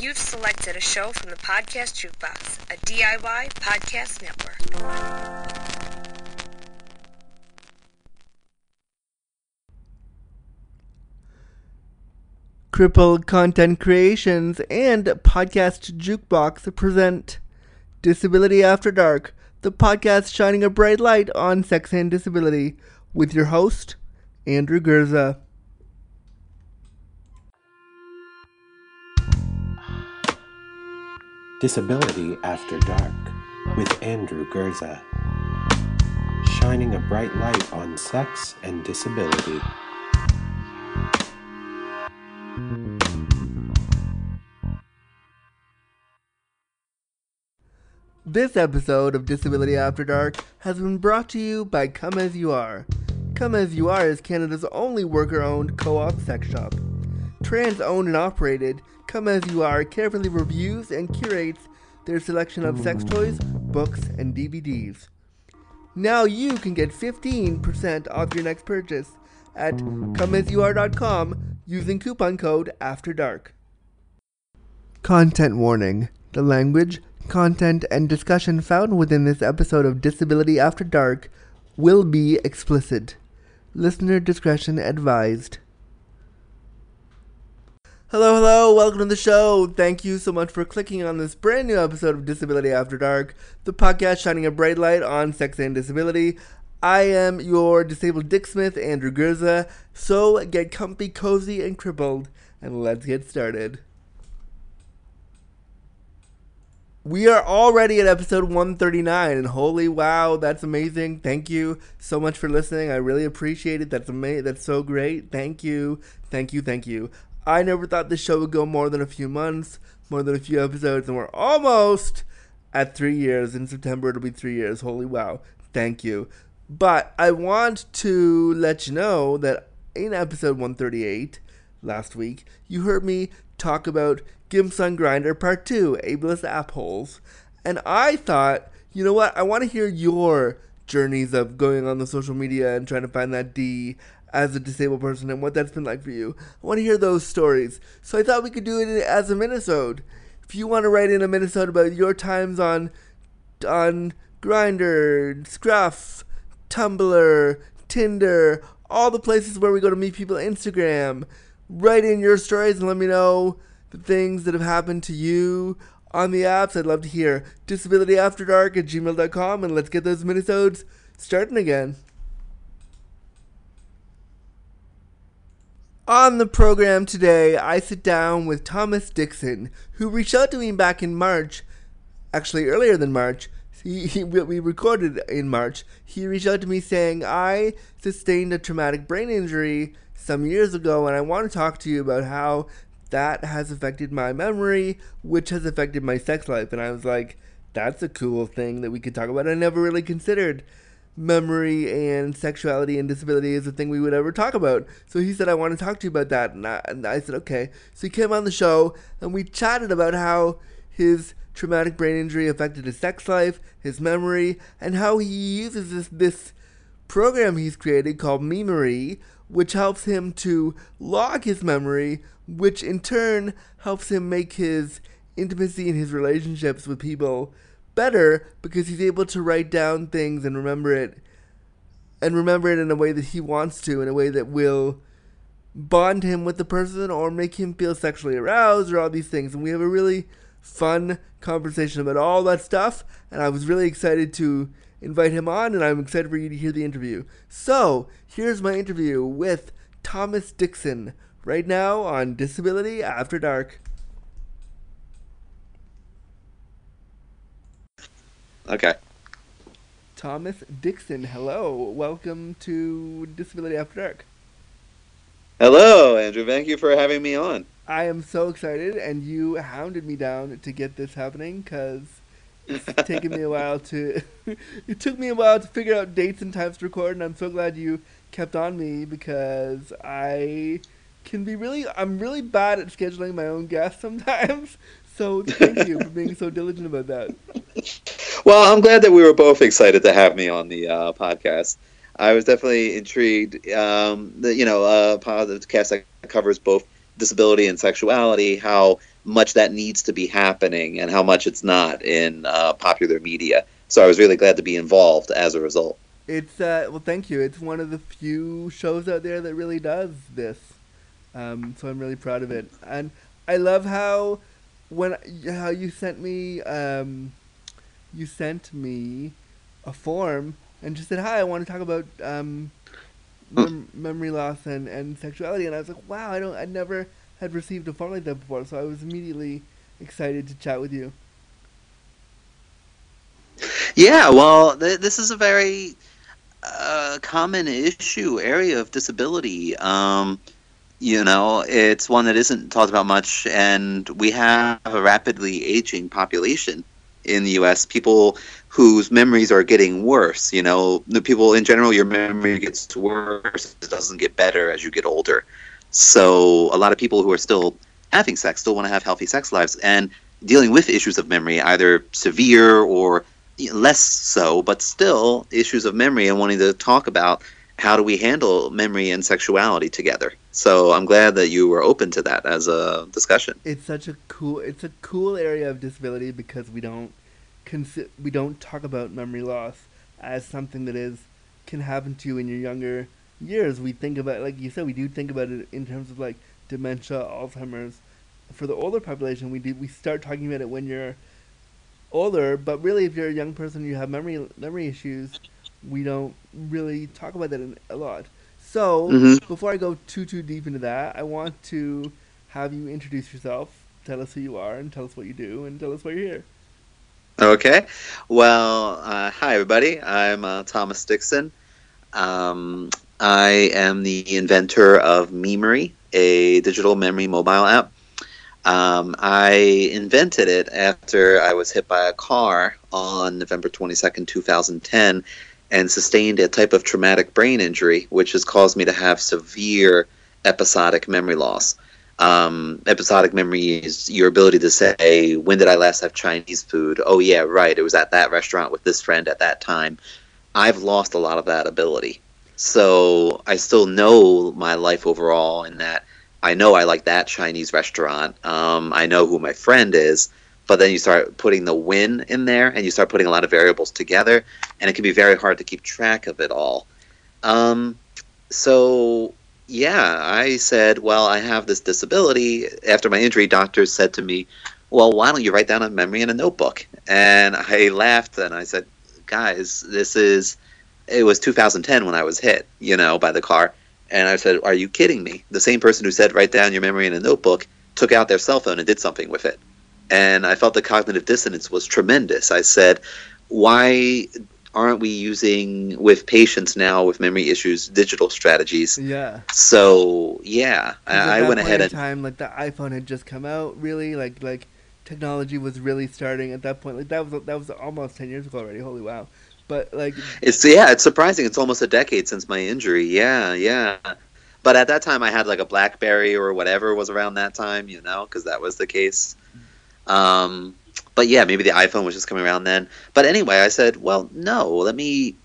You've selected a show from the Podcast Jukebox, a DIY podcast network. Crippled Content Creations and Podcast Jukebox present Disability After Dark, the podcast shining a bright light on sex and disability, with your host, Andrew Gurza. Disability After Dark with Andrew Gurza, Shining a bright light on sex and disability. This episode of Disability After Dark has been brought to you by Come As You Are. Come As You Are is Canada's only worker owned co op sex shop. Trans owned and operated, Come As You Are carefully reviews and curates their selection of sex toys, books, and DVDs. Now you can get 15% off your next purchase at comeasyouare.com using coupon code AFTER DARK. Content warning. The language, content, and discussion found within this episode of Disability After Dark will be explicit. Listener discretion advised. Hello, hello, welcome to the show. Thank you so much for clicking on this brand new episode of Disability After Dark, the podcast shining a bright light on sex and disability. I am your disabled Dick Smith, Andrew Gurza. So get comfy, cozy, and crippled, and let's get started. We are already at episode 139, and holy wow, that's amazing. Thank you so much for listening. I really appreciate it. That's amazing. That's so great. Thank you. Thank you. Thank you. I never thought this show would go more than a few months, more than a few episodes, and we're almost at three years. In September, it'll be three years. Holy wow. Thank you. But I want to let you know that in episode 138 last week, you heard me talk about Gimps on Grindr Part 2, Ableist App Holes. And I thought, you know what? I want to hear your journeys of going on the social media and trying to find that D as a disabled person and what that's been like for you. I want to hear those stories. So I thought we could do it as a minisode. If you want to write in a minisode about your times on on Grindr, Scruff, Tumblr, Tinder, all the places where we go to meet people, Instagram, write in your stories and let me know the things that have happened to you on the apps. I'd love to hear. DisabilityAfterDark at gmail.com and let's get those minisodes starting again. On the program today, I sit down with Thomas Dixon, who reached out to me back in March, actually earlier than March. He, we recorded in March. He reached out to me saying, I sustained a traumatic brain injury some years ago, and I want to talk to you about how that has affected my memory, which has affected my sex life. And I was like, that's a cool thing that we could talk about. I never really considered memory and sexuality and disability is a thing we would ever talk about. So he said, I want to talk to you about that. And I, and I said, okay. So he came on the show and we chatted about how his traumatic brain injury affected his sex life, his memory, and how he uses this, this program he's created called Memory, which helps him to log his memory, which in turn helps him make his intimacy and his relationships with people better because he's able to write down things and remember it and remember it in a way that he wants to in a way that will bond him with the person or make him feel sexually aroused or all these things and we have a really fun conversation about all that stuff and I was really excited to invite him on and I'm excited for you to hear the interview. So, here's my interview with Thomas Dixon right now on Disability After Dark. Okay. Thomas Dixon, hello. Welcome to Disability After Dark. Hello, Andrew. Thank you for having me on. I am so excited, and you hounded me down to get this happening because it's taken me a while to. it took me a while to figure out dates and times to record, and I'm so glad you kept on me because I can be really. I'm really bad at scheduling my own guests sometimes. So thank you for being so diligent about that. Well, I'm glad that we were both excited to have me on the uh, podcast. I was definitely intrigued. Um, the, you know, uh, podcast that covers both disability and sexuality. How much that needs to be happening and how much it's not in uh, popular media. So I was really glad to be involved as a result. It's uh, well, thank you. It's one of the few shows out there that really does this. Um, so I'm really proud of it, and I love how when how you sent me um, you sent me a form and just said hi. I want to talk about um, mem- memory loss and, and sexuality, and I was like, wow, I don't, I never had received a form like that before, so I was immediately excited to chat with you. Yeah, well, th- this is a very uh, common issue area of disability. Um, you know, it's one that isn't talked about much, and we have a rapidly aging population in the U.S. People whose memories are getting worse. You know, the people in general, your memory gets worse. It doesn't get better as you get older. So a lot of people who are still having sex still want to have healthy sex lives and dealing with issues of memory, either severe or less so, but still issues of memory and wanting to talk about how do we handle memory and sexuality together. So I'm glad that you were open to that as a discussion. It's such a cool it's a cool area of disability because we don't consi- we don't talk about memory loss as something that is can happen to you in your younger years. We think about like you said we do think about it in terms of like dementia, Alzheimer's. For the older population, we do we start talking about it when you're older, but really, if you're a young person, you have memory memory issues. We don't really talk about that a lot. So Mhm. before I go too too deep into that, I want to have you introduce yourself, tell us who you are, and tell us what you do, and tell us why you're here. Okay. Well, uh, hi, everybody. I'm uh, Thomas Dixon. Um, I am the inventor of Memory, a digital memory mobile app. Um, I invented it after I was hit by a car on November 22nd, 2010, and sustained a type of traumatic brain injury, which has caused me to have severe episodic memory loss. Um, episodic memory is your ability to say, when did I last have Chinese food? Oh, yeah, right. It was at that restaurant with this friend at that time. I've lost a lot of that ability. So I still know my life overall in that I know I like that Chinese restaurant. Um, I know who my friend is. But then you start putting the win in there and you start putting a lot of variables together, and it can be very hard to keep track of it all. Um, so yeah, I said, well, I have this disability. After my injury, doctors said to me, well, why don't you write down a memory in a notebook? And I laughed and I said, guys, this is, it was 2010 when I was hit, you know, by the car. And I said, are you kidding me? The same person who said, write down your memory in a notebook took out their cell phone and did something with it. And I felt the cognitive dissonance was tremendous. I said, why aren't we using with patients now with memory issues digital strategies? Yeah. So yeah, I, I went point ahead in and time like the iPhone had just come out. Really, like like technology was really starting at that point. Like that was that was almost ten years ago already. Holy wow! But like it's yeah, it's surprising. It's almost a decade since my injury. Yeah, yeah. But at that time, I had like a BlackBerry or whatever was around that time, you know, because that was the case. Um, but yeah, maybe the iPhone was just coming around then. But anyway, I said, well, no, let me.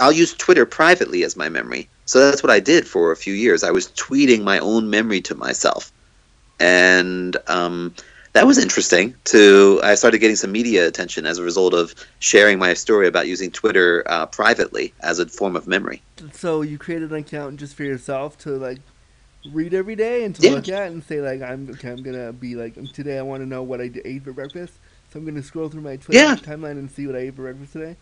I'll use Twitter privately as my memory. So that's what I did for a few years. I was tweeting my own memory to myself, and um, that was interesting. To I started getting some media attention as a result of sharing my story about using Twitter uh, privately as a form of memory. so, you created an account just for yourself to like read every day and to Yeah. look at and say like I'm okay. I'm gonna be like today. I want to know what I ate for breakfast. So I'm gonna scroll through my Twitter Yeah. timeline and see what I ate for breakfast today.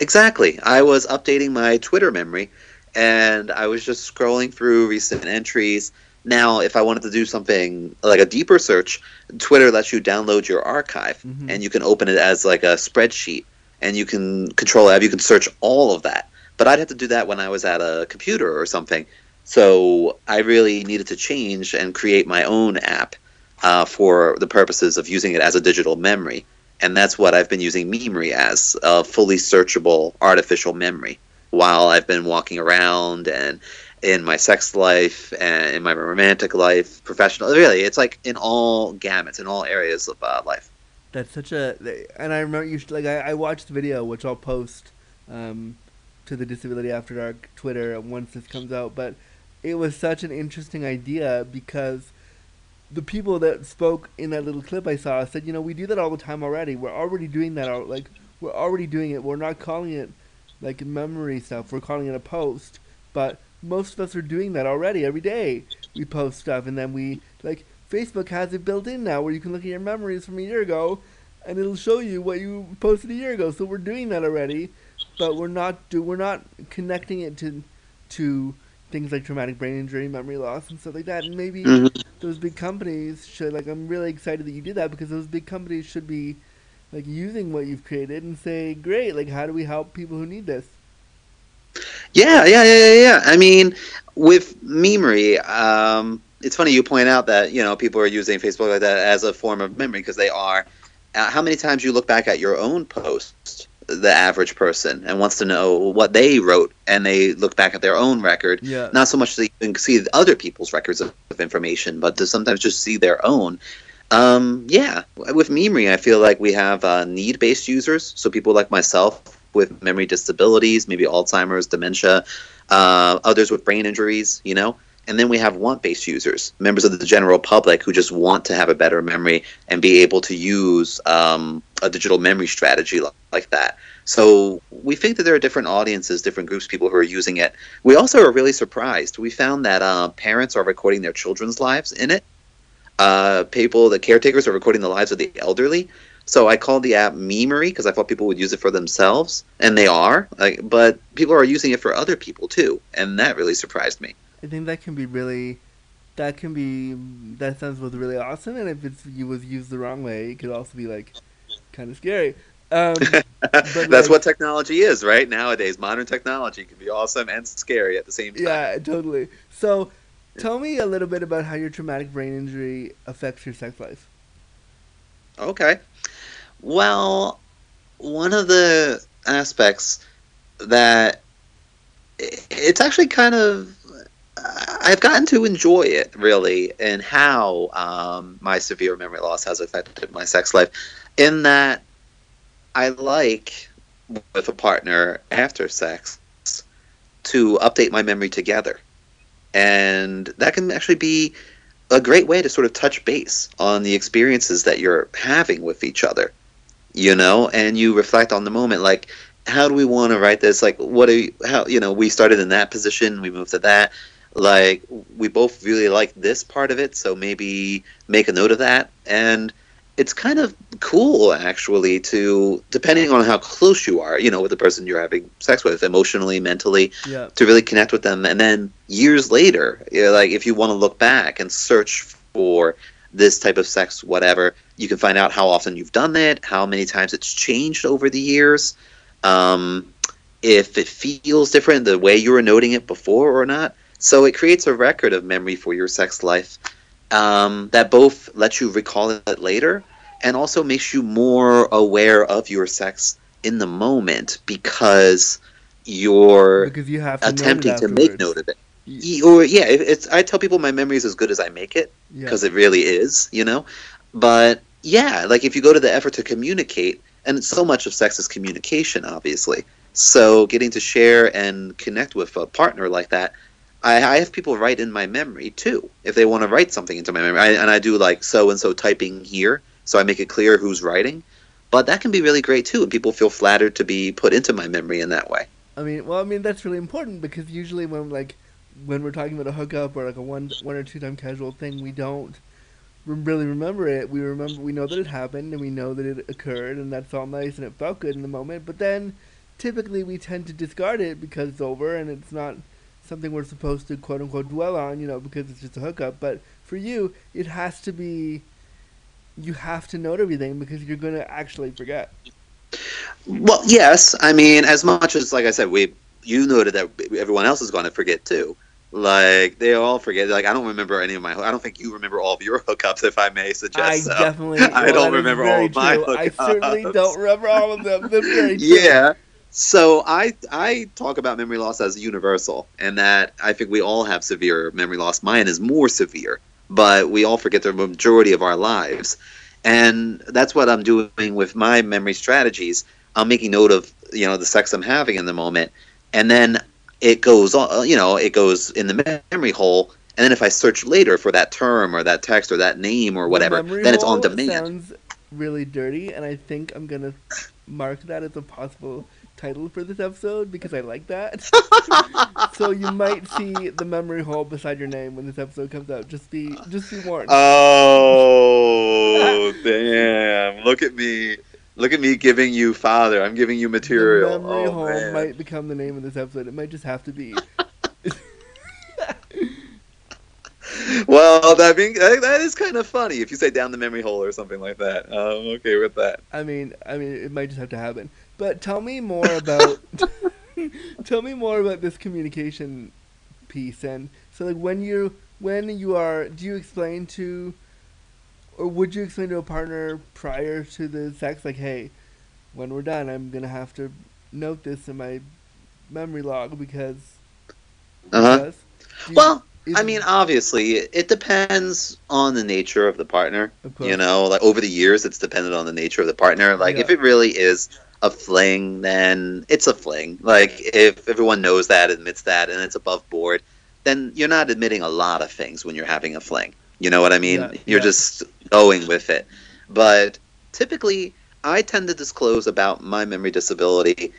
Exactly. I was updating my Twitter memory and I was just scrolling through recent entries. Now, if I wanted to do something like a deeper search, Twitter lets you download your archive Mhm. and you can open it as like a spreadsheet and you can control it. You can search all of that. But I'd have to do that when I was at a computer or something. So I really needed to change and create my own app uh, for the purposes of using it as a digital memory and that's what I've been using Memory as a fully searchable artificial memory while I've been walking around and in my sex life and in my romantic life, professional. Really, it's like in all gamuts, in all areas of uh, life. That's such a and I remember you like I, I watched the video which I'll post um, to the Disability After Dark Twitter once this comes out. But it was such an interesting idea because the people that spoke in that little clip I saw said, you know, we do that all the time already. We're already doing that. al- Like we're already doing it. We're not calling it like memory stuff. We're calling it a post. But most of us are doing that already every day. We post stuff and then we like Facebook has it built in now where you can look at your memories from a year ago and it'll show you what you posted a year ago. So we're doing that already, but we're not do we're not connecting it to to things like traumatic brain injury, memory loss, and stuff like that. And maybe Mhm. those big companies should like. I'm really excited that you did that because those big companies should be like using what you've created and say, great, like how do we help people who need this? Yeah, yeah, yeah, yeah, yeah. I mean, with Memory, um, it's funny you point out that you know people are using Facebook like that as a form of memory because they are. Uh, how many times you look back at your own post, the average person, and wants to know what they wrote, and they look back at their own record. Yeah. Not so much that you can see other people's records of, of information, but to sometimes just see their own. Um, yeah, with Memory, I feel like we have uh, need-based users, so people like myself with memory disabilities, maybe Alzheimer's, dementia, uh, others with brain injuries, you know. And then we have want-based users, members of the general public who just want to have a better memory and be able to use um, a digital memory strategy li- like that. So we think that there are different audiences, different groups, of people who are using it. We also are really surprised. We found that uh, parents are recording their children's lives in it. Uh, people, the caretakers, are recording the lives of the elderly. So I called the app Memory because I thought people would use it for themselves, and they are. Like, but people are using it for other people too, and that really surprised me. I think that can be really, that can be that sounds both really awesome, and if it's you was used the wrong way, it could also be like kind of scary. Um, That's like- what technology is, right? Nowadays, modern technology can be awesome and scary at the same time. yeah, totally. So, tell me a little bit about how your traumatic brain injury affects your sex life. Okay. Well, one of the aspects that it's actually kind of I've gotten to enjoy it really, and how um, my severe memory loss has affected my sex life. In that, I like with a partner after sex to update my memory together, and that can actually be a great way to sort of touch base on the experiences that you're having with each other you know? And you reflect on the moment like how do we want to write this? Like what do you, how you know we started in that position we moved to that like we both really like this part of it so maybe make a note of that. And it's kind of cool actually to depending on how close you are you know with the person you're having sex with emotionally mentally Yeah. to really connect with them. And then years later you know, like if you want to look back and search for this type of sex whatever you can find out how often you've done it how many times it's changed over the years um, if it feels different the way you were noting it before or not so it creates a record of memory for your sex life um, that both lets you recall it later and also makes you more aware of your sex in the moment because you're Because you attempting to make note of it. Y- Y- Or yeah, it- it's I tell people my memory is as good as I make it Yeah. because it really is, you know. But yeah, like if you go to the effort to communicate, and so much of sex is communication, obviously. So getting to share and connect with a partner like that, I, I have people write in my memory too if they want to write something into my memory, I, and I do like so and so typing here, so I make it clear who's writing. But that can be really great too, and people feel flattered to be put into my memory in that way. I mean, well, I mean that's really important because usually when like when we're talking about a hookup or like a one one or two time casual thing, we don't really remember it. We remember we know that it happened and we know that it occurred and that's all nice and it felt good in the moment. But then typically we tend to discard it because it's over and it's not something we're supposed to quote unquote dwell on, you know, because it's just a hookup. But for you, it has to be. You have to note everything because you're gonna actually forget. Well, yes. I mean, as much as, like I said, we you noted that everyone else is going to forget too. Like they all forget. Like I don't remember any of my. I don't think you remember all of your hookups, if I may suggest. I so. definitely. I well, don't remember all of my true. I certainly don't remember all of them. That's very true. Yeah. So I I talk about memory loss as universal, and that I think we all have severe memory loss. Mine is more severe, but we all forget the majority of our lives, and that's what I'm doing with my memory strategies. I'm making note of you know the sex I'm having in the moment, and then it goes on. You know, it goes in the memory hole, And then if I search later for that term or that text or that name or whatever, memory then it's on demand. Sounds really dirty, and I think I'm gonna mark that as a possible title for this episode because I like that. so you might see the memory hole beside your name when this episode comes out. Just be, just be warned. Oh, damn. Look at me. Look at me giving you father. I'm giving you material. The memory oh, hole man. might become the name of this episode. It might just have to be. Well, that being that that is kind of funny if you say down the memory hole or something like that. I'm okay with that. I mean, I mean, it might just have to happen. But tell me more about. tell me more about this communication piece and so like when you when you are do you explain to or would you explain to a partner prior to the sex like hey when we're done i'm gonna have to note this in my memory log because, Uh-huh. you- Well, is- I mean, obviously, it depends on the nature of the partner. Of. You know, like over the years, it's dependent on the nature of the partner. Like, if it really is a fling, then it's a fling. Like, if everyone knows that, admits that, and it's above board, then you're not admitting a lot of things when you're having a fling. You know what I mean? Yeah, you're yeah. just going with it. But typically, I tend to disclose about my memory disability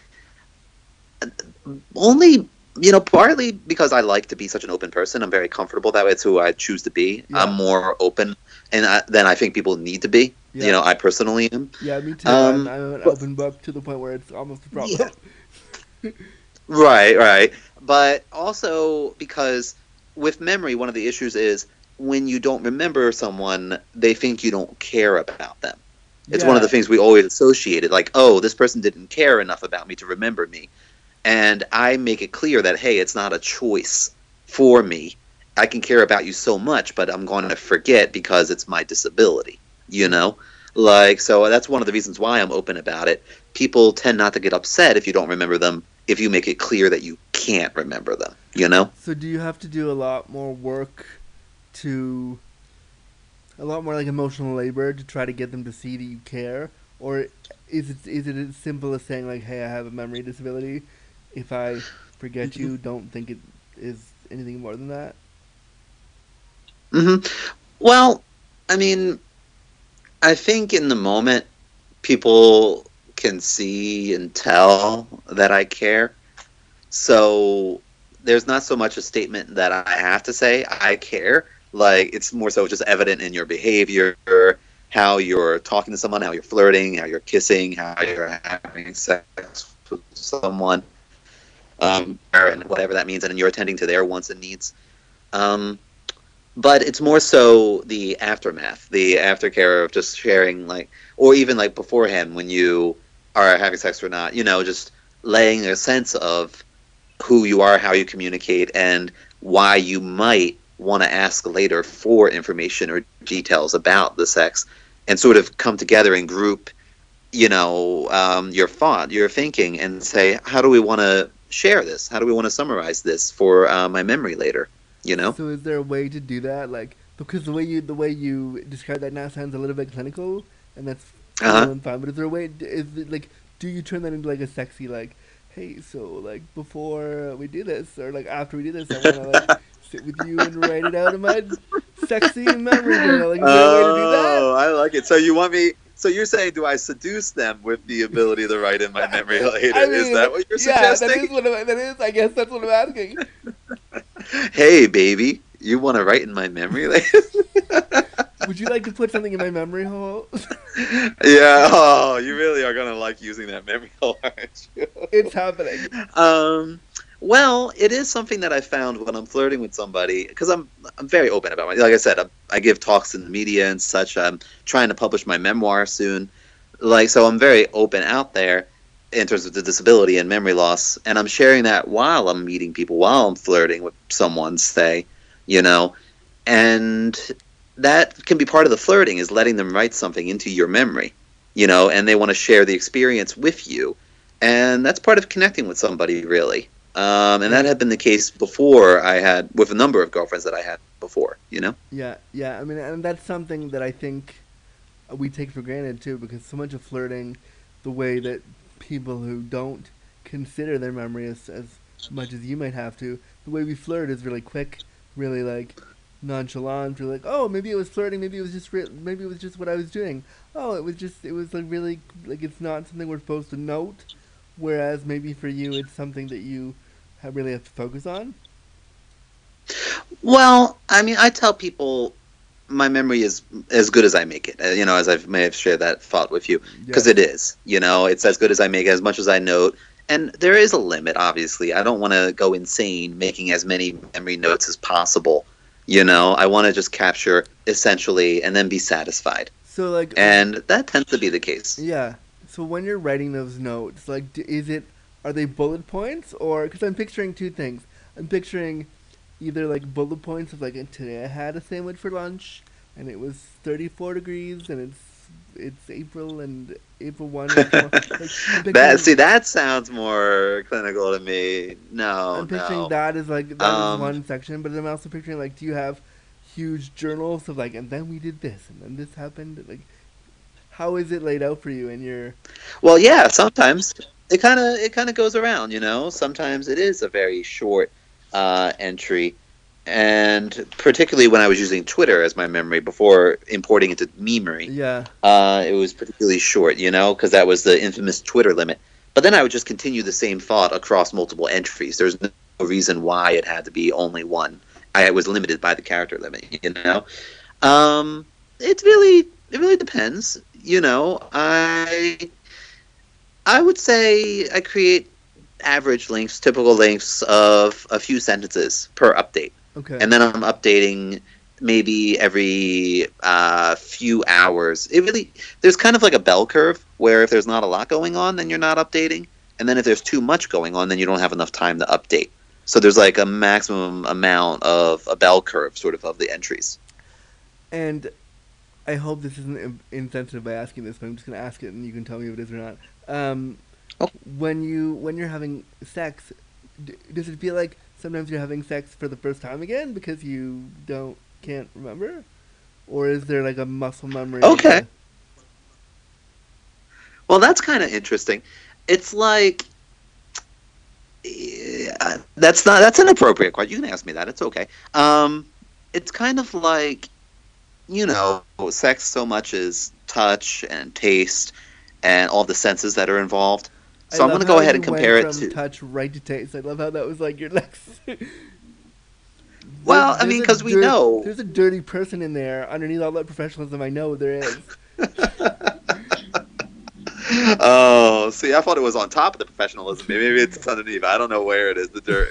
only you know partly because i like to be such an open person i'm very comfortable that way it's who i choose to be Yeah. i'm more open and I, than i think people need to be Yeah. you know i personally am. Yeah me too. Um, I'm, I'm an but- open book to the point where it's almost a problem. Yeah. right right. But also because with memory one of the issues is when you don't remember someone they think you don't care about them. It's one of the things we always associated like oh this person didn't care enough about me to remember me. And i make it clear that hey it's not a choice for me. I can care about you so much but i'm going to forget because it's my disability you know? Like so that's one of the reasons why i'm open about it. People tend not to get upset if you don't remember them if you make it clear that you can't remember them you know? So do you have to do a lot more work to a lot more like emotional labor to try to get them to see that you care? Or is it is it as simple as saying like hey I have a memory disability. If I forget you don't think it is anything more than that? Mm-hmm. Well, I mean, I think in the moment, people can see and tell that I care. So there's not so much a statement that I have to say I care. Like it's more so just evident in your behavior, how you're talking to someone, how you're flirting, how you're kissing, how you're having sex with someone, um, and whatever that means, and you're attending to their wants and needs. Um, but it's more so the aftermath, the aftercare of just sharing, like, or even like beforehand when you are having sex or not, you know, just laying a sense of who you are, how you communicate, and why you might want to ask later for information or details about the sex, and sort of come together and group, you know, um, your thought, your thinking, and say, how do we want to share this? How do we want to summarize this for uh, my memory later? You know. so is there a way to do that like because the way you the way you describe that now sounds a little bit clinical and that's Uh-huh. and fine but is there a way is it like do you turn that into like a sexy like hey so like before we do this or like after we do this I want to like sit with you and write it out in my sexy memory journal like is there a way to do that Oh, I like it. So you want me? So you're saying, do I seduce them with the ability to write in my memory later? I is that what you're yeah, that suggesting? is what I'm, that is. I guess that's what I'm asking. Hey, baby, you want to write in my memory? Would you like to put something in my memory hole? yeah. Oh, you really are gonna like using that memory hole, aren't you? it's happening. Um, well, it is something that I found when I'm flirting with somebody because I'm I'm very open about my. Like I said, I, I give talks in the media and such. I'm trying to publish my memoir soon. Like so, I'm very open out there in terms of the disability and memory loss, and I'm sharing that while I'm meeting people, while I'm flirting with someone, say, you know, and that can be part of the flirting is letting them write something into your memory, you know, and they want to share the experience with you and that's part of connecting with somebody really um, and that had been the case before i had with a number of girlfriends that i had before you know Yeah, yeah. I mean, and that's something that I think we take for granted too, because so much of flirting, the way that people who don't consider their memory as, as much as you might have to, the way we flirt is really quick, really like nonchalant or like oh maybe it was flirting maybe it was just re- maybe it was just what I was doing. Oh it was just it was like really like it's not something we're supposed to note. Whereas maybe for you it's something that you have really have to focus on. Well, I mean, I tell people my memory is as good as I make it. Uh, you know, as I may have shared that thought with you, because Yeah. it is. You know, it's as good as I make it, as much as I note. And there is a limit, obviously. I don't want to go insane making as many memory notes as possible. You know, I want to just capture essentially and then be satisfied. so like And that tends to be the case. Yeah. So when you're writing those notes, like, is it are they bullet points or because I'm picturing two things. I'm picturing either like bullet points of like today I had a sandwich for lunch and it was 34 degrees and it's it's April and April one. Like, That see, that sounds more clinical to me. No, I'm picturing no. that as like that Um, is one section, but I'm also picturing like, do you have huge journals of like, and then we did this, and then this happened, like, how is it laid out for you in your? Well, yeah, sometimes it kind of it kind of goes around, you know. Sometimes it is a very short uh, entry, and particularly when I was using Twitter as my memory before importing it to Memory, Yeah. uh, it was particularly short, you know, because that was the infamous Twitter limit. But then I would just continue the same thought across multiple entries. There's no reason why it had to be only one. I was limited by the character limit, you know. Um, it really, it really depends. You know, I, I would say I create average lengths, typical lengths of a few sentences per update Okay. and then I'm updating maybe every uh, few hours. It really there's kind of like a bell curve where if there's not a lot going on, then you're not updating, and then if there's too much going on, then you don't have enough time to update. So there's like a maximum amount of a bell curve, sort of, of the entries. And I hope this isn't insensitive by asking this, but I'm just gonna ask it, and you can tell me if it is or not. Um, Oh. When you when you're having sex, d- does it feel like sometimes you're having sex for the first time again because you don't can't remember, or is there like a muscle memory? Okay. Well, that's kind of interesting. It's like yeah, that's not that's an appropriate question. You can ask me that. It's okay. Um, it's kind of like you know, sex so much is touch and taste and all the senses that are involved. I So I'm going to go ahead and compare it to. touch right to taste. I love how that was like your next. Well, I mean, because we know. there's a dirty person in there underneath all that professionalism. I know there is. oh, see, I thought it was on top of the professionalism. Maybe it's underneath. I don't know where it is, the dirt.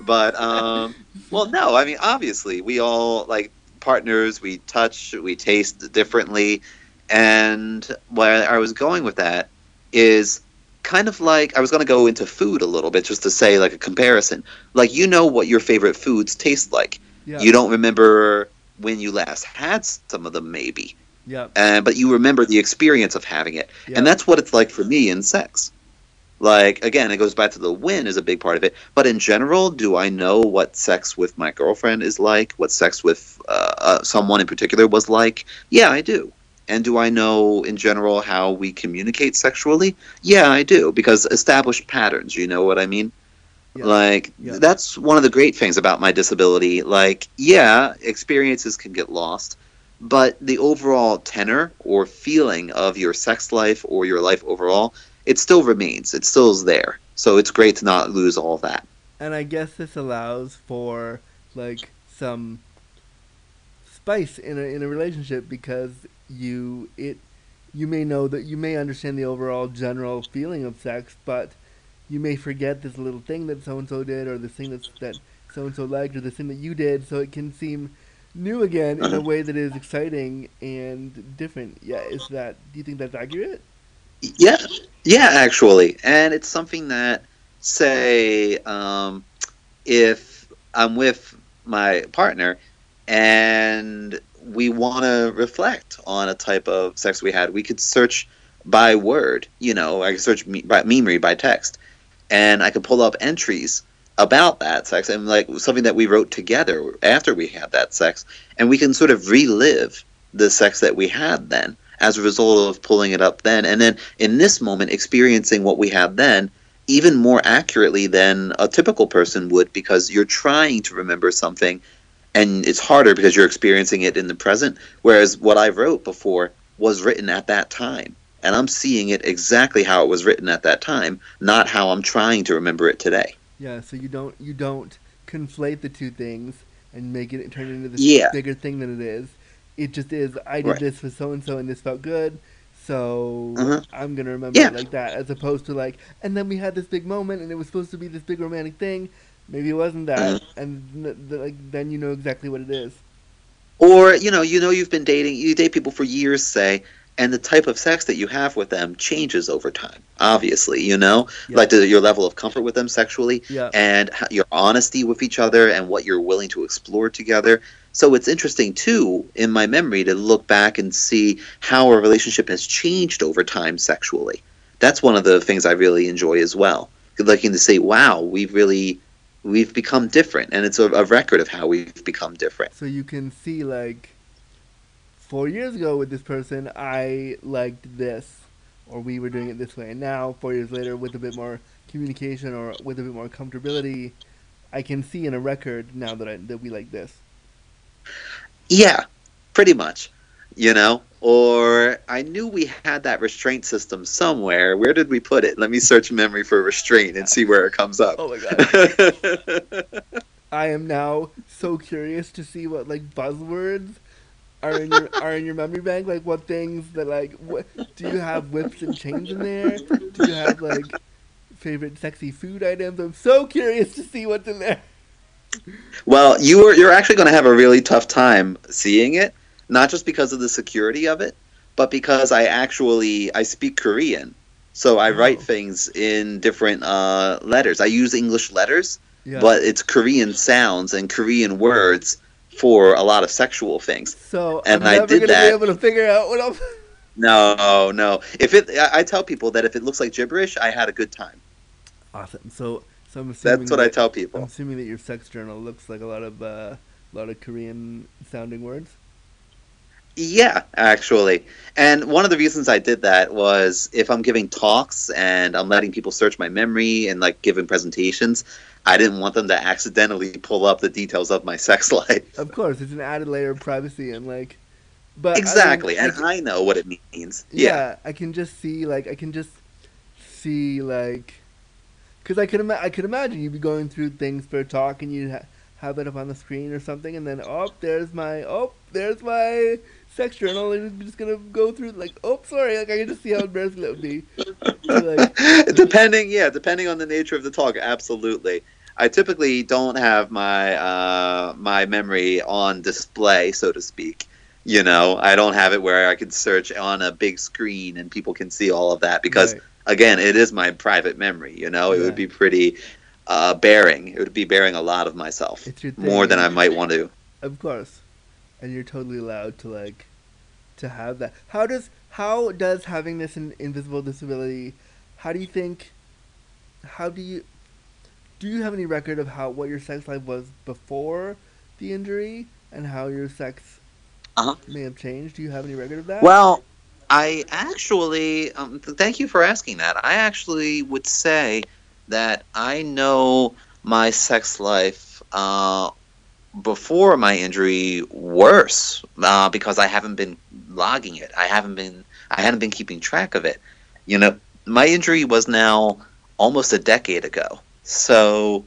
But um, well, no. I mean, obviously, we all like partners. We touch, we taste differently, and where I was going with that is kind of like I was going to go into food a little bit, just to say like a comparison. Like you know what your favorite foods taste like. Yeah. You don't remember when you last had some of them, maybe Yeah. uh, but you remember the experience of having it, Yeah. and that's what it's like for me in sex. Like again, it goes back to the win is a big part of it. But in general, do I know what sex with my girlfriend is like? What sex with uh, uh, someone in particular was like? Yeah, I do. And do I know in general how we communicate sexually? Yeah, I do because established patterns. You know what I mean? Yeah. Like Yeah. that's one of the great things about my disability. Like, yeah, experiences can get lost, but the overall tenor or feeling of your sex life or your life overall, it still remains. It still is there. So it's great to not lose all that. And I guess this allows for like some spice in a in a relationship because you it you may know that you may understand the overall general feeling of sex, but you may forget this little thing that so and so did or this thing that's that so and so liked or this thing that you did, so it can seem new again in a way that is exciting and different. Yeah, is that do you think that's accurate? Yeah, yeah, actually, and it's something that, say, um, if I'm with my partner and we want to reflect on a type of sex we had, we could search by word. You know, I could search me, by memory by text, and I could pull up entries about that sex and like something that we wrote together after we had that sex, and we can sort of relive the sex that we had then as a result of pulling it up then and then in this moment experiencing what we had then even more accurately than a typical person would because you're trying to remember something and it's harder because you're experiencing it in the present. Whereas what I wrote before was written at that time, and I'm seeing it exactly how it was written at that time, not how I'm trying to remember it today. Yeah, so you don't you don't conflate the two things and make it turn into this Yeah. bigger thing than it is. It just is. I did Right. this for so and so, and this felt good, so Uh-huh. I'm gonna remember Yeah. it like that, as opposed to like, and then we had this big moment, and it was supposed to be this big romantic thing. Maybe it wasn't that, Uh-huh. and th- th- like then you know exactly what it is. Or you know, you know, you've been dating, you date people for years, say, and the type of sex that you have with them changes over time. Obviously, you know, Yeah. like the, your level of comfort with them sexually, Yeah. and your honesty with each other, and what you're willing to explore together. So it's interesting too, in my memory, to look back and see how a relationship has changed over time sexually. That's one of the things I really enjoy as well. Looking to say, wow, we've really we've become different, and it's a, a record of how we've become different. So you can see like four years ago with this person, I liked this, or we were doing it this way, and now four years later, with a bit more communication or with a bit more comfortability, I can see in a record now that I that we like this. Yeah, pretty much. You know, or I knew we had that restraint system somewhere. Where did we put it? Let me search memory for restraint and see where it comes up. Oh my god! I am now so curious to see what like buzzwords are in your are in your memory bank. Like what things that like what do you have whips and chains in there? Do you have like favorite sexy food items? I'm so curious to see what's in there. well, you are you're actually going to have a really tough time seeing it, not just because of the security of it, but because I actually I speak Korean. So I write Oh. things in different uh, letters. I use English letters, Yeah. but it's Korean sounds and Korean words for a lot of sexual things. so and I'm I never gonna that- be able to figure out what I'm. No, no. If it, I I tell people that if it looks like gibberish, I had a good time. Awesome. So so I'm assuming That's what I that- tell I'm people. assuming that your sex journal looks like a lot of uh, a lot of Korean sounding words. Yeah, actually. And one of the reasons I did that was if I'm giving talks and I'm letting people search my memory and like giving presentations, I didn't want them to accidentally pull up the details of my sex life. Of course, it's an added layer of privacy and like. But I mean, exactly. I and I know what it means. yeah. Yeah. I can just see like I can just see like, because I could ima- I could imagine you'd be going through things for a talk and you'd ha- have it up on the screen or something, and then oh, there's my oh, there's my sex journal, and just gonna go through like oh, sorry, like I can just see how embarrassing that would be. like, depending, yeah, depending on the nature of the talk, absolutely. I typically don't have my uh, my memory on display, so to speak. You know, I don't have it where I can search on a big screen and people can see all of that because, Right. again, it is my private memory. You know, it Yeah. would be pretty uh, bearing. It would be bearing a lot of myself, more than I might want to. Of course, and you're totally allowed to like to have that. How does how does having this in, invisible disability? How do you think? How do you do you have any record of how what your sex life was before the injury and how your sex Uh-huh. may have changed? Do you have any record of that? Well, I actually, um, th- thank you for asking that. I actually would say that I know my sex life uh, before my injury worse uh, because I haven't been logging it. I haven't been, I hadn't been keeping track of it. You know, my injury was now almost a decade ago. So,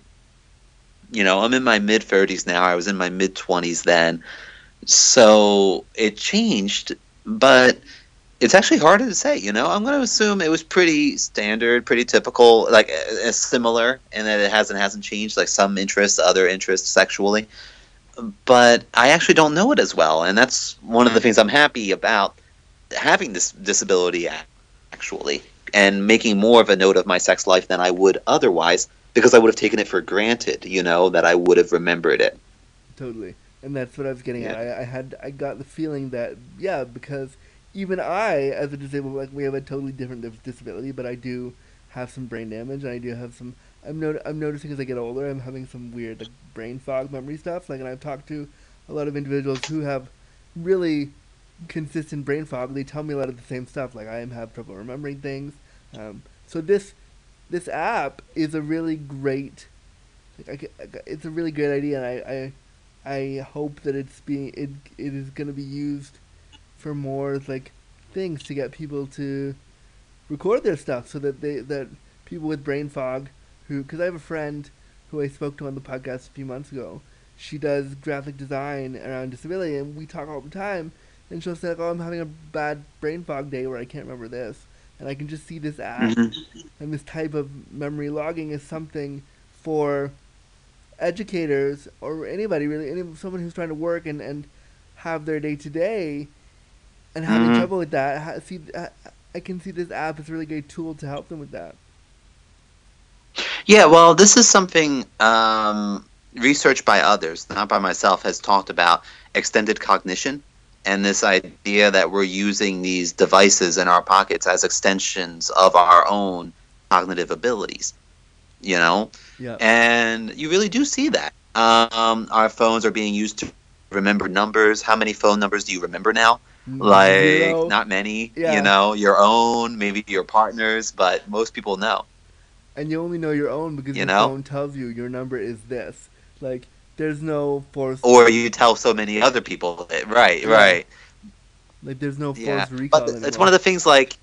you know, I'm in my mid 30s now. I was in my mid 20s then. So it changed, but it's actually harder to say. You know, I'm going to assume it was pretty standard, pretty typical, like uh, similar, and that it hasn't hasn't changed. Like some interests, other interests sexually, but I actually don't know it as well, and that's one of the hmm. things I'm happy about having this disability actually, and making more of a note of my sex life than I would otherwise, because I would have taken it for granted. You know, that I would have remembered it. totally, and that's what I was getting at. I, I had I got the feeling that yeah, because even I, as a disabled, like we have a totally different disability, but I do have some brain damage, and I do have some. I'm not, I'm noticing as I get older, I'm having some weird like brain fog memory stuff. Like, and I've talked to a lot of individuals who have really consistent brain fog. They tell me a lot of the same stuff. Like, I have trouble remembering things. Um, so this this app is a really great. Like, I, I it's a really great idea, and I, I I hope that it's being it it is going to be used for more like things to get people to record their stuff so that they that people with brain fog who because I have a friend who I spoke to on the podcast a few months ago. She does graphic design around disability, and we talk all the time. And she'll say, like, "Oh, I'm having a bad brain fog day where I can't remember this," and I can just see this app Mm-hmm. and this type of memory logging is something for educators or anybody really, any someone who's trying to work and and have their day to day, and having Mhm. trouble with that. See, I, I can see this app is a really great tool to help them with that. Yeah, well, this is something um, research by others, not by myself, has talked about extended cognition and this idea that we're using these devices in our pockets as extensions of our own cognitive abilities. You know, Yeah. and you really do see that. Um, our phones are being used to remember numbers. How many phone numbers do you remember now? Like, Zero. not many. Yeah. You know, your own, maybe your partner's, but most people know. And you only know your own because You your know? phone tells you your number is this. Like, there's no force. or you tell so many other people it. Right, Yeah. right. like, there's no force Yeah. recall. But anymore. it's one of the things like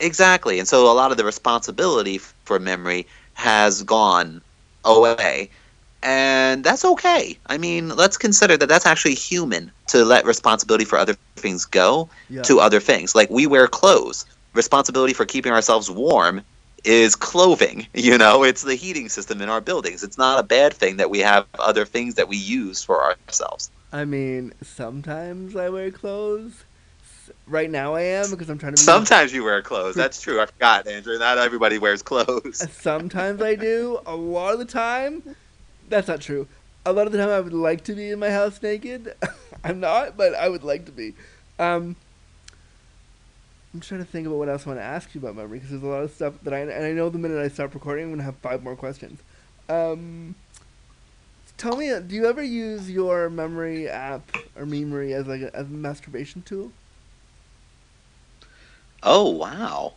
exactly, and so a lot of the responsibility for memory has gone away. And that's okay. I mean, let's consider that that's actually human to let responsibility for other things go yeah. to other things. Like we wear clothes. Responsibility for keeping ourselves warm is clothing. You know, it's the heating system in our buildings. It's not a bad thing that we have other things that we use for ourselves. I mean, sometimes I wear clothes. Right now I am because I'm trying to. be- Sometimes you wear clothes. That's true. I forgot, Andrew. Not everybody wears clothes. Sometimes I do. A lot of the time, that's not true. A lot of the time, I would like to be in my house naked. I'm not, but I would like to be. Um, I'm trying to think about what else I want to ask you about memory because there's a lot of stuff that I and I know the minute I stop recording, I'm gonna have five more questions. Um, tell me, uh, do you ever use your memory app or memory as like a, as a masturbation tool? Oh wow.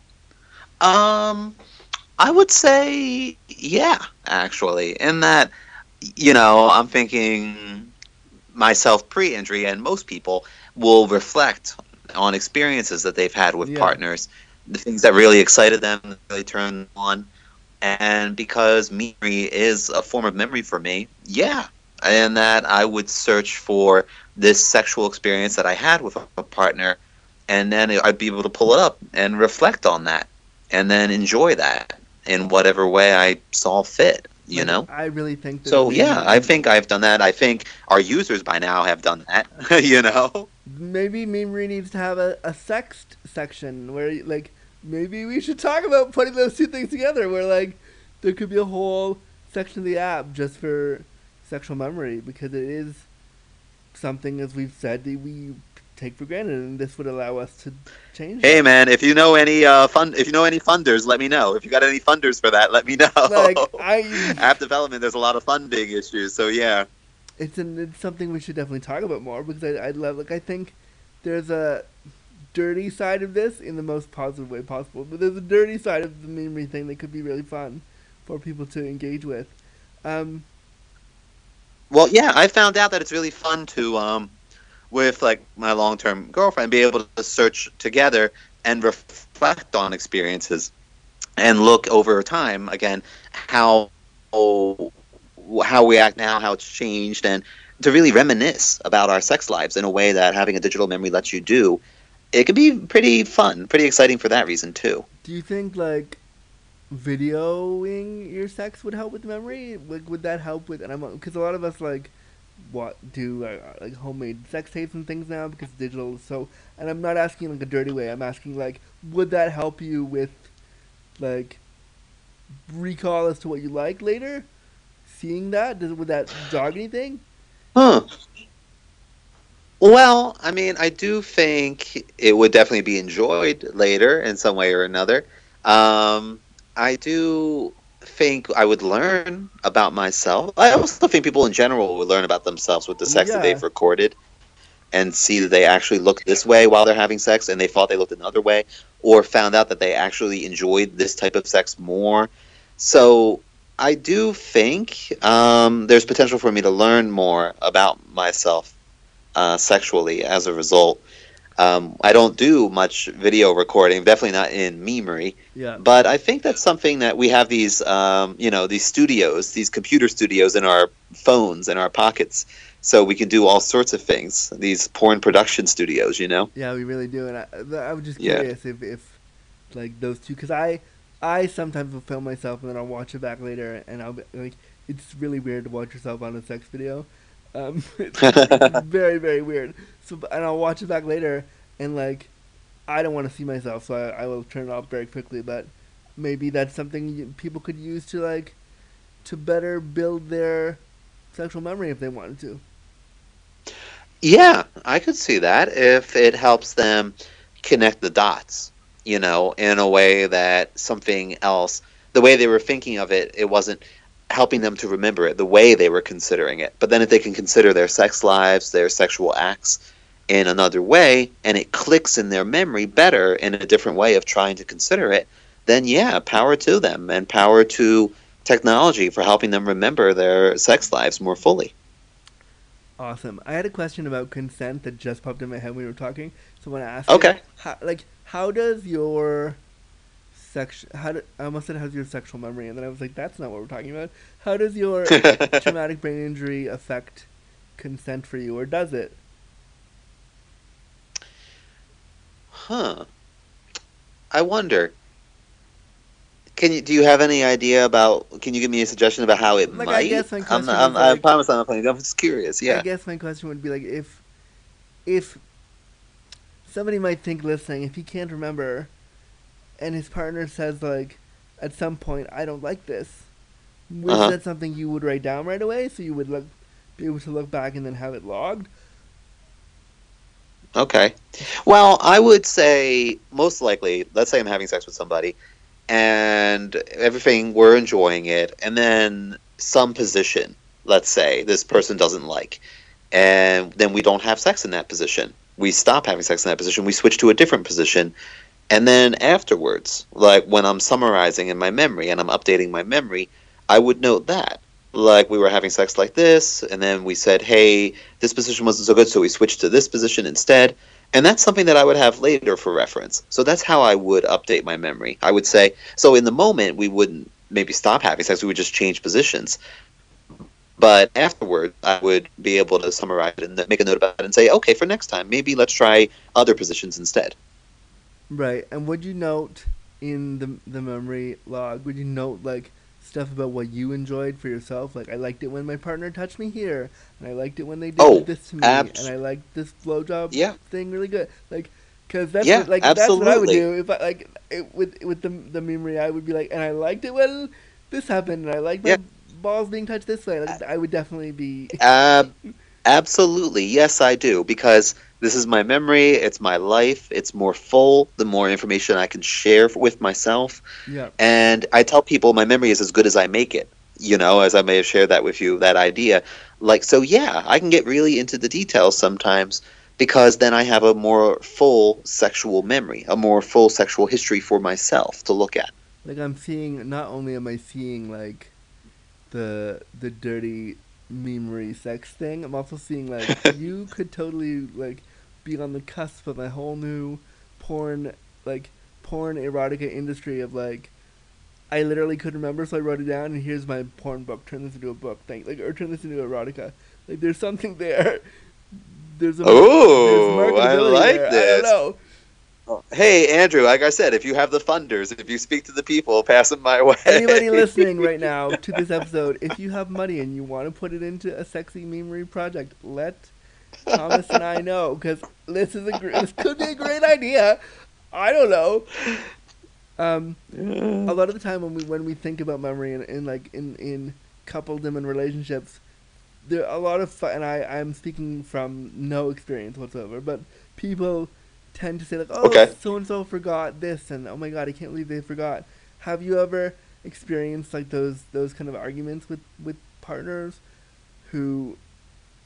Um, I would say yeah, actually, in that you know I'm thinking myself pre-injury, and most people will reflect on experiences that they've had with Yeah. partners, the things that really excited them, really turned them on, and because memory is a form of memory for me, yeah, and that I would search for this sexual experience that I had with a partner and then I'd be able to pull it up and reflect on that, and then enjoy that in whatever way I saw fit. You Like, know. I really think. That So yeah, I think I've done that. I think our users by now have done that. you know. Maybe memory needs to have a, a sext section where like maybe we should talk about putting those two things together where like there could be a whole section of the app just for sexual memory because it is something as we've said that we take for granted and this would allow us to change Hey it. man, if you know any uh fund, if you know any funders, let me know. If you got any funders for that, let me know. like I App development, there's a lot of funding issues. So yeah. It's an it's something we should definitely talk about more because I I love like I think there's a dirty side of this in the most positive way possible, but there's a dirty side of the memory thing that could be really fun for people to engage with. Um, Well, yeah, I found out that it's really fun to, um, with like my long-term girlfriend, be able to search together and reflect on experiences, and look over time again how how we act now, how it's changed, and to really reminisce about our sex lives in a way that having a digital memory lets you do. It can be pretty fun, pretty exciting for that reason too. do you think like videoing your sex would help with memory? Like, would that help with? And I'm because a lot of us like what do uh, like homemade sex tapes and things now because digital is so. And I'm not asking like a dirty way. I'm asking like, would that help you with like recall as to what you like later? Seeing that, does would that jog anything? Huh. Well, I mean, I do think it would definitely be enjoyed later in some way or another. Um, I do think I would learn about myself. I also think people in general would learn about themselves with the sex Yeah. that they've recorded and see that they actually look this way while they're having sex and they thought they looked another way or found out that they actually enjoyed this type of sex more. So I do think um, there's potential for me to learn more about myself uh, sexually as a result. Um, I don't do much video recording, definitely not in memery. Yeah. But I think that's something that we have these, um, you know, these studios, these computer studios in our phones, in our pockets, so we can do all sorts of things. These porn production studios, you know. Yeah, we really do. And I, I was just Yeah. curious if, if like those two, because I, I sometimes will film myself and then I'll watch it back later, and I'll be like, it's really weird to watch yourself on a sex video. Um, it's, it's very very weird. So and I'll watch it back later, and like, I don't want to see myself, so I, I will turn it off very quickly. But maybe that's something people could use to like, to better build their sexual memory if they wanted to. Yeah, I could see that if it helps them connect the dots, you know, in a way that something else, the way they were thinking of it, it wasn't helping them to remember it the way they were considering it. But then if they can consider their sex lives, their sexual acts in another way, and it clicks in their memory better in a different way of trying to consider it, then yeah, power to them and power to technology for helping them remember their sex lives more fully. Awesome. I had a question about consent that just popped in my head when we were talking. So when I asked, Okay. it, how, like, how does your sex? How do, I almost said how's your sexual memory, and then I was like, that's not what we're talking about. How does your traumatic brain injury affect consent for you, or does it? Huh. I wonder. Can you do you have any idea about? Can you give me a suggestion about how it Like, I might? guess my I'm, question I'm, is, I promise I'm not playing. I'm just curious. I guess my question would be like, if, if somebody might think listening, if he can't remember, and his partner says like, at some point, I don't like this. Was Uh-huh. that something you would write down right away, so you would look, be able to look back and then have it logged? Okay. Well, I would say most likely, let's say I'm having sex with somebody and everything, we're enjoying it, and then some position, let's say, this person doesn't like, and then we don't have sex in that position. We stop having sex in that position, we switch to a different position, and then afterwards, like when I'm summarizing in my memory and I'm updating my memory, I would note that. Like we were having sex like this, and then we said, hey, this position wasn't so good, so we switched to this position instead. And that's something that I would have later for reference. So that's how I would update my memory. I would say, so in the moment, we wouldn't maybe stop having sex, we would just change positions. But afterward, I would be able to summarize it and make a note about it and say, okay, for next time, maybe let's try other positions instead. Right. And would you note in the the memory log? Would you note like stuff about what you enjoyed for yourself? Like I liked it when my partner touched me here, and I liked it when they did Oh, this to me, abs- and I liked this blowjob Yeah. thing really good. Like, cause that's Yeah, what, like that's what I would do if I like it, with with the the memory. I would be like, and I liked it when this happened, and I liked my Yeah. Balls being touched this way. Like, I would definitely be. Ab- absolutely, yes, I do because this is my memory. It's my life. It's more full. The more information I can share with myself, Yeah. and I tell people my memory is as good as I make it. You know, as I may have shared that with you, that idea. Like, so yeah, I can get really into the details sometimes because then I have a more full sexual memory, a more full sexual history for myself to look at. like I'm seeing not only am I seeing like the the dirty memery sex thing, I'm also seeing like you could totally like be on the cusp of a whole new porn like porn erotica industry of like I literally could remember so I wrote it down and here's my porn book, turn this into a book thing. Like or turn this into erotica. Like there's something there. There's a there's I like there. I this. don't know. Hey, Andrew, like I said, if you have the funders, if you speak to the people, pass them my way. Anybody listening right now to this episode, if you have money and you want to put it into a sexy memery project, let Thomas and I know because this is a this could be a great idea. I don't know. Um, a lot of the time when we when we think about memory and, in like in in coupledom and relationships, there are a lot of fun, and I I'm speaking from no experience whatsoever, but people tend to say like, oh, so and so forgot this, and oh my god, I can't believe they forgot. Have you ever experienced like those those kind of arguments with with partners who?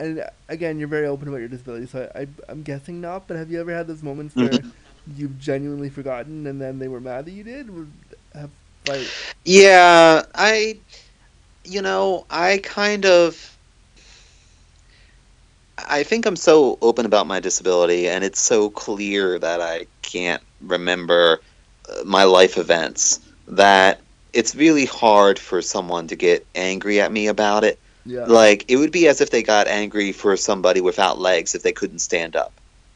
And again, you're very open about your disability, so I, I I'm guessing not. But have you ever had those moments where Mhm. you've genuinely forgotten and then they were mad that you did? Have like Yeah, I you know, I kind of. I think I'm so open about my disability, and it's so clear that I can't remember uh, my life events that it's really hard for someone to get angry at me about it. Yeah. Like, it would be as if they got angry for somebody without legs if they couldn't stand up.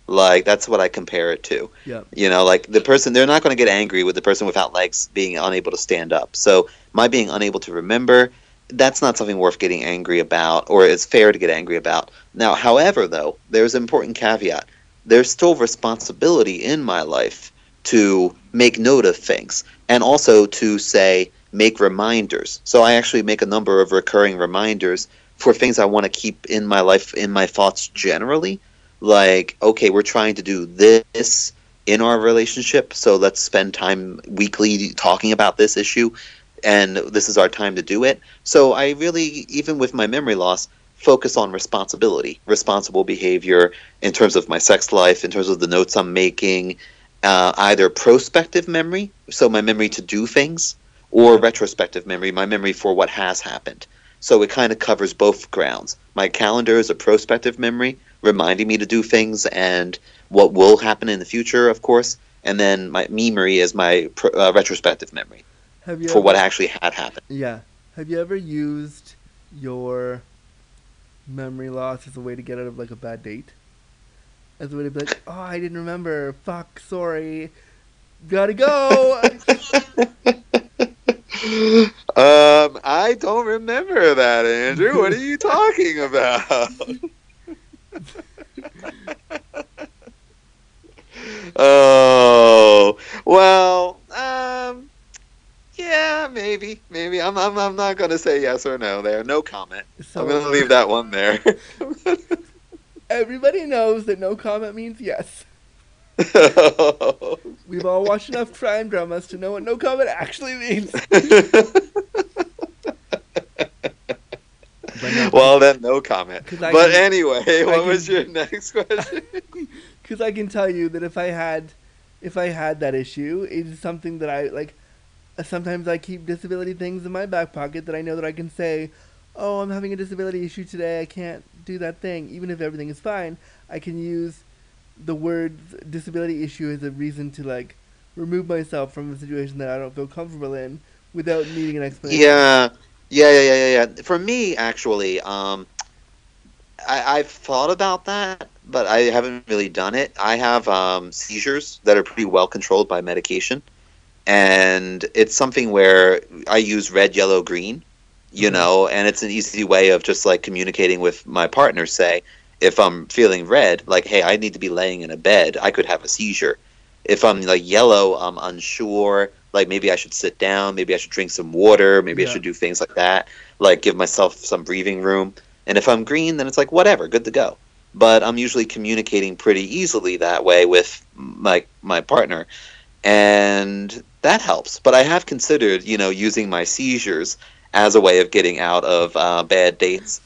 Like, that's what I compare it to. yeah. You know, like the person, they're not going to get angry with the person without legs being unable to stand up. So, my being unable to remember, that's not something worth getting angry about, or it's fair to get angry about. Now, however, though, there's an important caveat. There's still responsibility in my life to make note of things, and also to say, make reminders. So, I actually make a number of recurring reminders for things I want to keep in my life, in my thoughts generally. Like, okay, we're trying to do this in our relationship, so let's spend time weekly talking about this issue, and this is our time to do it. So I really, even with my memory loss, focus on responsibility, responsible behavior in terms of my sex life, in terms of the notes I'm making, uh, either prospective memory, so my memory to do things, or retrospective memory, my memory for what has happened. So it kind of covers both grounds. My calendar is a prospective memory, reminding me to do things and what will happen in the future, of course. And then my memory is my uh, retrospective memory Have you for ever, what actually had happened. Yeah. Have you ever used your memory loss as a way to get out of like a bad date? As a way to be like, oh, I didn't remember. Fuck, sorry. Gotta go. Um, I don't remember that, Andrew. What are you talking about? oh, well, um, yeah, maybe, maybe. I'm, I'm, I'm not gonna say yes or no there. No comment. so I'm gonna leave that one there. everybody knows that no comment means yes. We've all watched enough crime dramas to know what no comment actually means. Well, then no comment. But can- anyway, what can- was your next question? because I can tell you that if I had, if I had that issue, it is something that I like. Sometimes I keep disability things in my back pocket that I know that I can say, "Oh, I'm having a disability issue today. I can't do that thing." Even if everything is fine, I can use the words disability issue as a reason to like remove myself from a situation that I don't feel comfortable in without needing an explanation. Yeah, yeah, yeah, yeah, yeah. yeah. For me, actually, um, I, I've thought about that, but I haven't really done it. I have um, seizures that are pretty well controlled by medication, and it's something where I use red, yellow, green. You Mhm. know, and it's an easy way of just like communicating with my partner. Say, if I'm feeling red, like, hey, I need to be laying in a bed. I could have a seizure. If I'm like yellow, I'm unsure. Like maybe I should sit down. Maybe I should drink some water. Maybe I should do things like that. Like give myself some breathing room. And if I'm green, then it's like whatever, good to go. But I'm usually communicating pretty easily that way with my my partner, and that helps. But I have considered, you know, using my seizures as a way of getting out of uh, bad dates.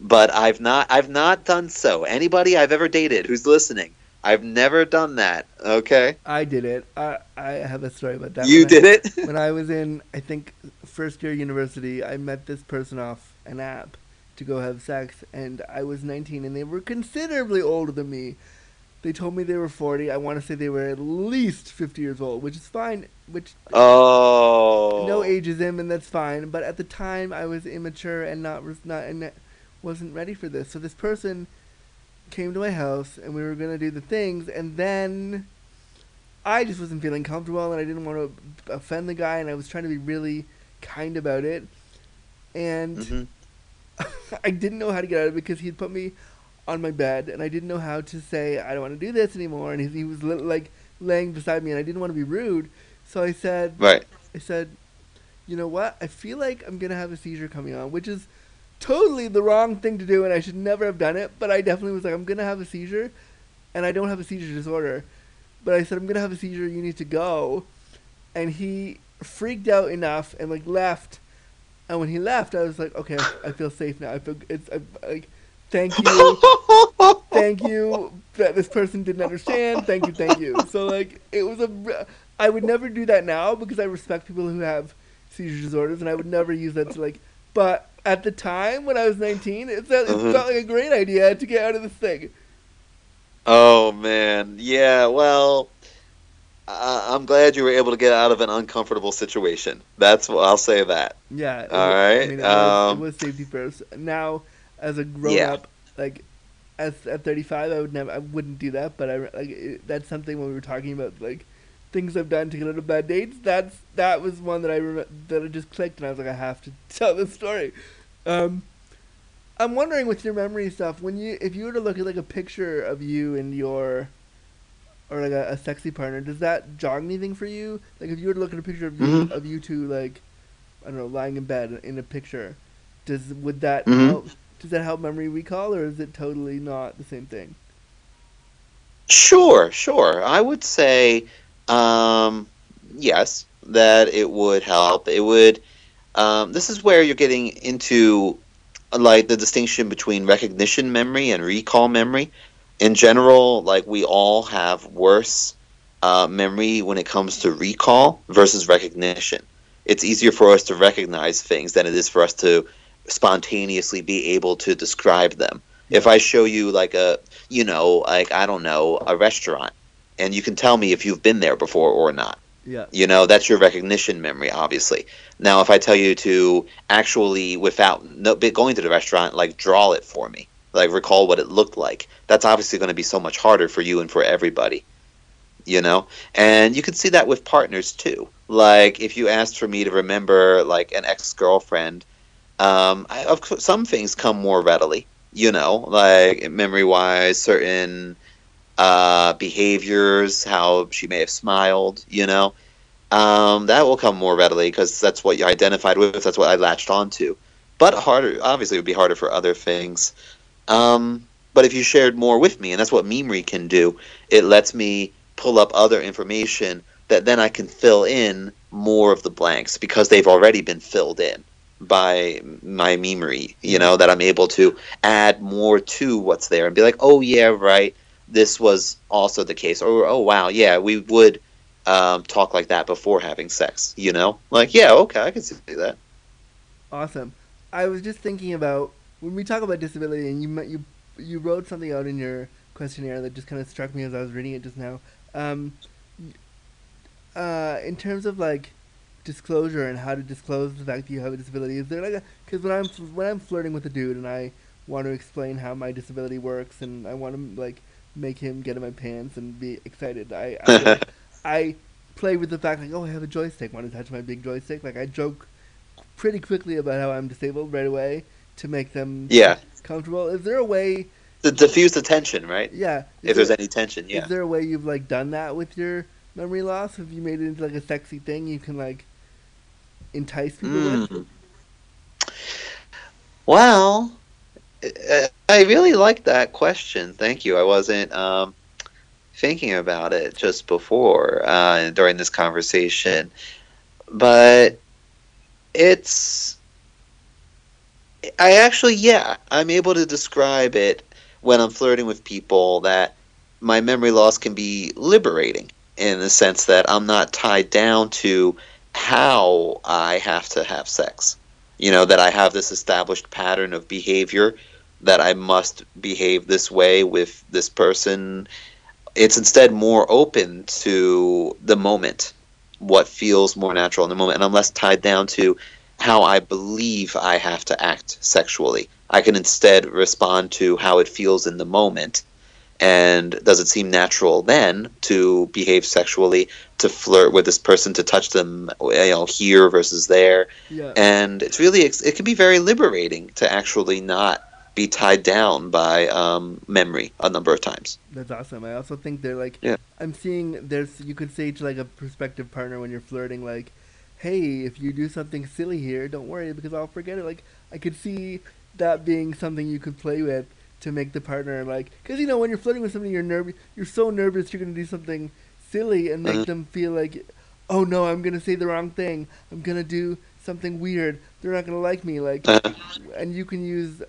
But I've not I've not done so. Anybody I've ever dated who's listening, I've never done that. Okay, I did it. I I have a story about that. you When I- did it. when I was in, I think, first year university, I met this person off an app to go have sex, and I was 19, and they were considerably older than me. They told me they were 40. I want to say they were at least 50 years old, which is fine. Which Oh, no ageism, and that's fine. But at the time, I was immature and not was not and wasn't ready for this. So this person came to my house, and we were gonna do the things, and then I just wasn't feeling comfortable, and I didn't want to offend the guy, and I was trying to be really kind about it, and Mhm. I didn't know how to get out of it because he'd put me on my bed, and I didn't know how to say I don't want to do this anymore, and he, he was li- like laying beside me, and I didn't want to be rude, so I said, Right. I said, you know what? I feel like I'm gonna have a seizure coming on, which is totally the wrong thing to do, and I should never have done it. But I definitely was like, I'm gonna have a seizure, and I don't have a seizure disorder. But I said, I'm gonna have a seizure. You need to go. And he freaked out enough and like left. And when he left, I was like, okay, I feel safe now. I feel it's I, like, thank you, thank you that this person didn't understand. Thank you, thank you. So like, it was a I would never do that now because I respect people who have seizure disorders, and I would never use that to like but at the time when I was 19, it felt, it felt like a great idea to get out of this thing. Oh man, yeah. Well, I I'm glad you were able to get out of an uncomfortable situation. That's what I'll say. That. Yeah. All was- right, I mean, it, was, um, it was safety first. Now, as a grown Yeah. up, like as at 35, I would never, I wouldn't do that. But I like it, that's something when we were talking about like things I've done to get out of bad dates. That's that was one that I rem- that I just clicked, and I was like, I have to tell this story. Um, I'm wondering with your memory stuff, when you if you were to look at like a picture of you and your or like a, a sexy partner, does that jog anything for you? Like if you were to look at a picture of you, Mhm. of you two like I don't know, lying in bed in a picture, does would that Mhm. help? Does that help memory recall, or is it totally not the same thing? Sure, sure. I would say, um, yes, that it would help. It would. Um, this is where you're getting into like the distinction between recognition memory and recall memory. In general, like we all have worse uh, memory when it comes to recall versus recognition. It's easier for us to recognize things than it is for us to spontaneously be able to describe them. If I show you like a, you know, like I don't know, a restaurant, and you can tell me if you've been there before or not. Yeah. You know, that's your recognition memory, obviously. Now, if I tell you to actually, without no, going to the restaurant, like draw it for me, like recall what it looked like, that's obviously going to be so much harder for you and for everybody. You know, and you can see that with partners too. Like if you asked for me to remember like an ex girlfriend, um, I, of course, some things come more readily. You know, like memory wise, certain uh, behaviors, how she may have smiled, you know. Um, that will come more readily because that's what you identified with. That's what I latched onto. But harder, obviously, it would be harder for other things. Um, but if you shared more with me, and that's what Memory can do, it lets me pull up other information that then I can fill in more of the blanks because they've already been filled in by my memory. You know that I'm able to add more to what's there and be like, oh yeah, right this was also the case or oh wow yeah we would um, talk like that before having sex you know like yeah okay i can see that Awesome. I was just thinking about when we talk about disability, and you you you wrote something out in your questionnaire that just kind of struck me as I was reading it just now. Um, uh, in terms of like disclosure and how to disclose the fact that you have a disability, is there like a because when I'm when I'm flirting with a dude and I want to explain how my disability works and I want to like make him get in my pants and be excited, I I, I play with the fact like oh I have a joystick, want to touch my big joystick? Like I joke pretty quickly about how I'm disabled right away to make them yeah comfortable. Is there a way? to diffuse the tension right Yeah. is if there's any tension yeah Is there a way you've like done that with your memory loss? Have you made it into like a sexy thing you can like entice people with? Mm. Well, uh, I really like that question. Thank you. I wasn't um, thinking about it just before uh, during this conversation, but it's. I actually, yeah, I'm able to describe it when I'm flirting with people that my memory loss can be liberating in the sense that I'm not tied down to how I have to have sex. You know, that I have this established pattern of behavior that I must behave this way with this person. It's instead more open to the moment, what feels more natural in the moment, and I'm less tied down to how I believe I have to act sexually. I can instead respond to how it feels in the moment. And does it seem natural then to behave sexually, to flirt with this person, to touch them, you know, here versus there? Yeah. and it's really it can be very liberating to actually not be tied down by um, memory a number of times. That's awesome. I also think they're like Yeah. I'm seeing there's you could say to like a prospective partner when you're flirting like, "Hey, if you do something silly here, don't worry because I'll forget it." Like I could see that being something you could play with to make the partner like cuz you know when you're flirting with somebody you're nervous you're so nervous you're going to do something silly and make Mhm. them feel like oh no, I'm going to say the wrong thing. I'm going to do something weird. They're not going to like me like and you can use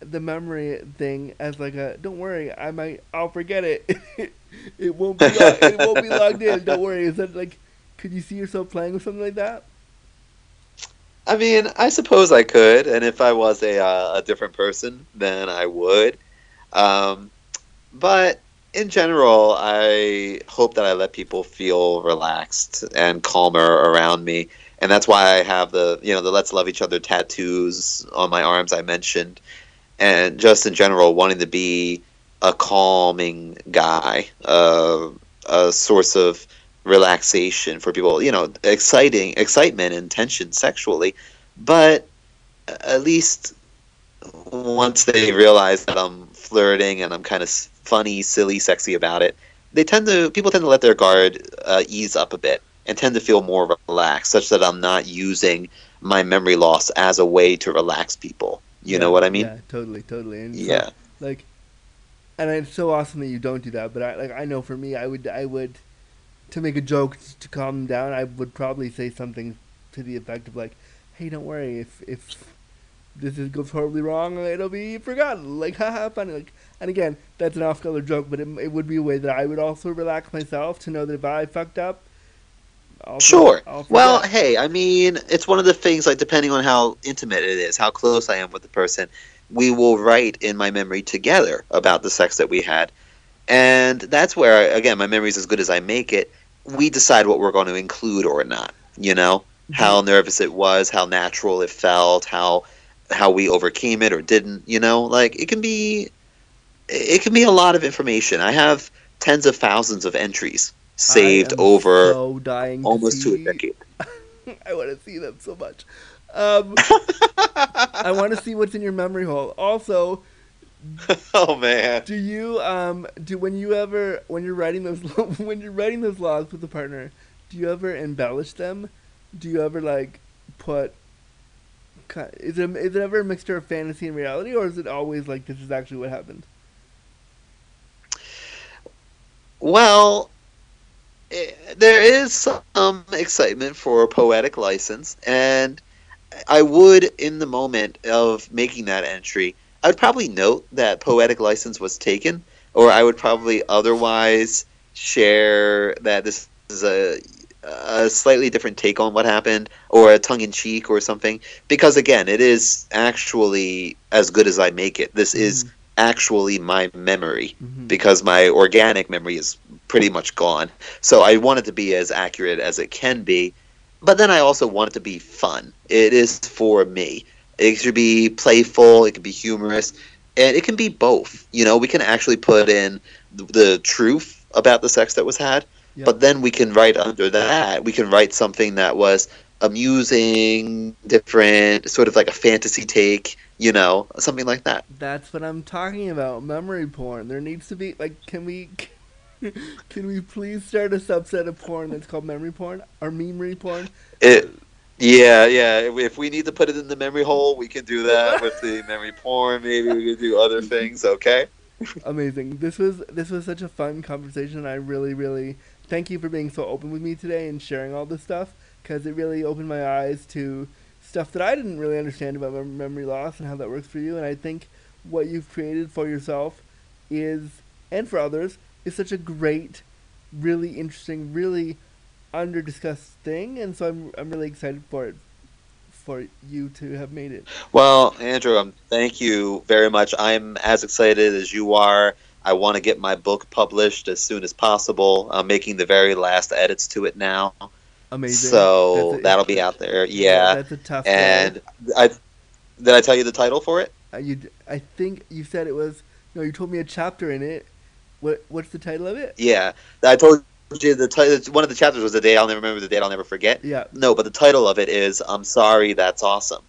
the memory thing as like a don't worry i might i'll forget it it won't be lo- it won't be logged in don't worry is that like could you see yourself playing with something like that I mean, I suppose I could, and if I was a uh, a different person, then I would. Um, but in general, I hope that I let people feel relaxed and calmer around me, and that's why I have the you know the "Let's Love Each Other" tattoos on my arms I mentioned, and just in general wanting to be a calming guy, uh, a source of relaxation for people. You know, exciting excitement and tension sexually, but at least once they realize that I'm flirting and I'm kind of funny, silly, sexy about it, they tend to people tend to let their guard uh, ease up a bit and tend to feel more relaxed, such that I'm not using my memory loss as a way to relax people. You Yeah, know what I mean? Yeah, totally, totally. And so, Yeah. like, and it's so awesome that you don't do that. But I like, I know for me, I would, I would, to make a joke to calm them down, I would probably say something to the effect of like, "Hey, don't worry. If if this is, goes horribly wrong, it'll be forgotten." Like, haha, funny. Like, and again, that's an off-color joke, but it, it would be a way that I would also relax myself to know that if I fucked up, I'll Sure. I'll Well, hey, I mean, it's one of the things, like, depending on how intimate it is, how close I am with the person, we will write in my memory together about the sex that we had. And that's where, again, my memory is as good as I make it. We decide what we're going to include or not, you know? How nervous it was, how natural it felt, how how we overcame it or didn't, you know? Like, it can be it can be a lot of information. I have tens of thousands of entries saved over so to almost to a decade. I want to see them so much. Um, I want to see what's in your memory hole. Also, oh man. do you um do when you ever when you're writing those when you're writing those logs with a partner, do you ever embellish them? Do you ever like put? Is it is it ever a mixture of fantasy and reality, or is it always like this is actually what happened? Well, eh, there is some excitement for poetic license, and I would, in the moment of making that entry, I would probably note that poetic license was taken, or I would probably otherwise share that this is a a slightly different take on what happened, or a tongue in cheek, or something. Because again, it is actually as good as I make it. This is actually my memory Mhm. because my organic memory is pretty much gone. So I want it to be as accurate as it can be, but then I also want it to be fun. It is for me. It should be playful, it can be humorous, and it can be both. You know, we can actually put in the, the truth about the sex that was had, Yeah. but then we can write under that, we can write something that was amusing, different, sort of like a fantasy take, you know, something like that. That's what I'm talking about. Memory porn. There needs to be like, can we, can we please start a subset of porn that's called memory porn or memory porn? It, yeah, yeah. If- we need to put it in the memory hole, we can do that with the memory porn. Maybe we can do other things. Okay. Amazing. This was this was such a fun conversation. I really, really thank you for being so open with me today and sharing all this stuff because it really opened my eyes to stuff that I didn't really understand about memory loss and how that works for you. And I think what you've created for yourself is and for others is such a great, really interesting, really under discussed thing. And so I'm I'm really excited for it for you to have made it. Well, Andrew, um, thank you very much. I'm as excited as you are. I want to get my book published as soon as possible. I'm making the very last edits to it now, Amazing. so a- that'll be out there. Yeah, That's a tough and I did I tell you the title for it? Uh, you, I think you said it was. No, you told me a chapter in it. What What's the title of it? Yeah, I told you the title. One of the chapters was the day I'll never remember, the date I'll never forget. Yeah. No, but the title of it is "I'm sorry, that's awesome."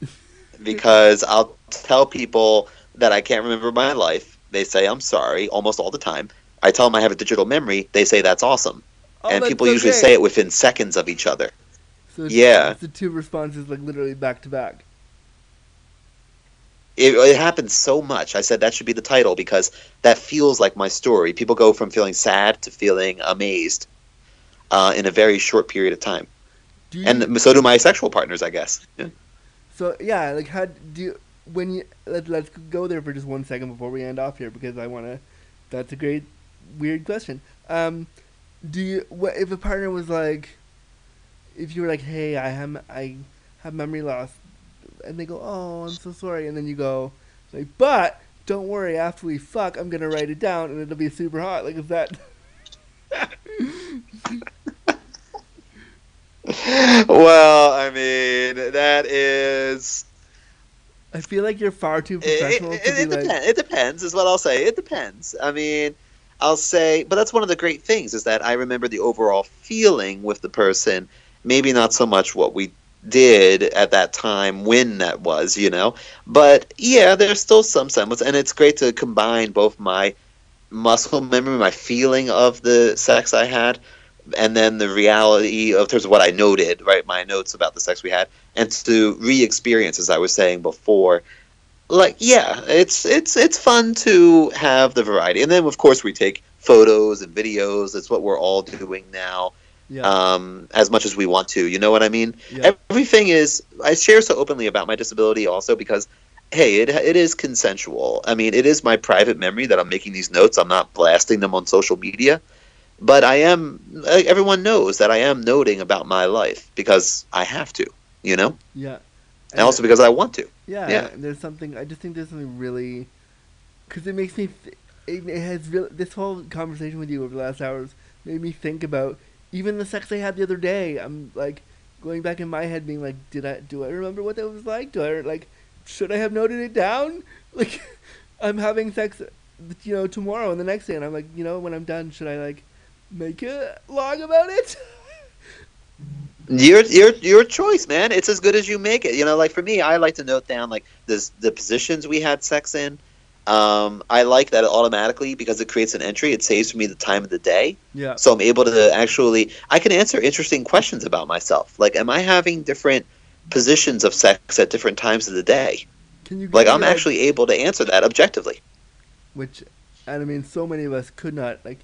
because I'll tell people that I can't remember my life. They say I'm sorry almost all the time. I tell them I have a digital memory. They say that's awesome, Oh, and that's people so usually say it within seconds of each other. So it's, yeah. It's the two responses, like literally back to back. It, it happens so much. I said that should be the title because that feels like my story. People go from feeling sad to feeling amazed uh, in a very short period of time, Do you, and so do my sexual partners, I guess. Yeah. so yeah, like how do you when you let Let's go there for just one second before we end off here because I want to. That's a great weird question. Um, do you what if a partner was like, if you were like, hey, I am I have memory loss, and they go, "Oh, I'm so sorry," and then you go, like, "But don't worry, after we fuck, I'm gonna write it down, and it'll be super hot." Like, is that? well, I mean, that is. I feel like you're far too professional it, to it, be it, like. depends. it depends, is what I'll say. It depends. I mean, I'll say, but that's one of the great things is that I remember the overall feeling with the person. Maybe not so much what we did at that time when that was, you know. But yeah, there's still some semblance, and it's great to combine both my muscle memory, my feeling of the sex I had, and then the reality of terms of what I noted, right? My notes about the sex we had, and to re-experience, as I was saying before. Like, yeah, it's it's it's fun to have the variety, and then of course we take photos and videos. That's what we're all doing now Yeah. um, as much as we want to. You know what I mean? yeah. Everything is. I share so openly about my disability also because, hey, it it is consensual. I mean, it is my private memory that I'm making these notes. I'm not blasting them on social media, but I am. Everyone knows that I am noting about my life because I have to. You know, yeah. and also because I want to. Yeah, Yeah. and there's something. I just think there's something really, because it makes me. It, it has real. This whole conversation with you over the last hours made me think about even the sex I had the other day. I'm like going back in my head, being like, did I do I remember what that was like? Do I like should I have noted it down? Like, I'm having sex, you know, tomorrow and the next day, and I'm like, you know, when I'm done, should I like make a log about it? Your your your choice, man. It's as good as you make it. You know, like for me, I like to note down like the the positions we had sex in. Um, I like that automatically because it creates an entry. It saves me the time of the day, yeah. so I'm able to actually I can answer interesting questions about myself. Like, am I having different positions of sex at different times of the day? Can you Like, I'm actually able to answer that objectively. which and I mean so many of us could not like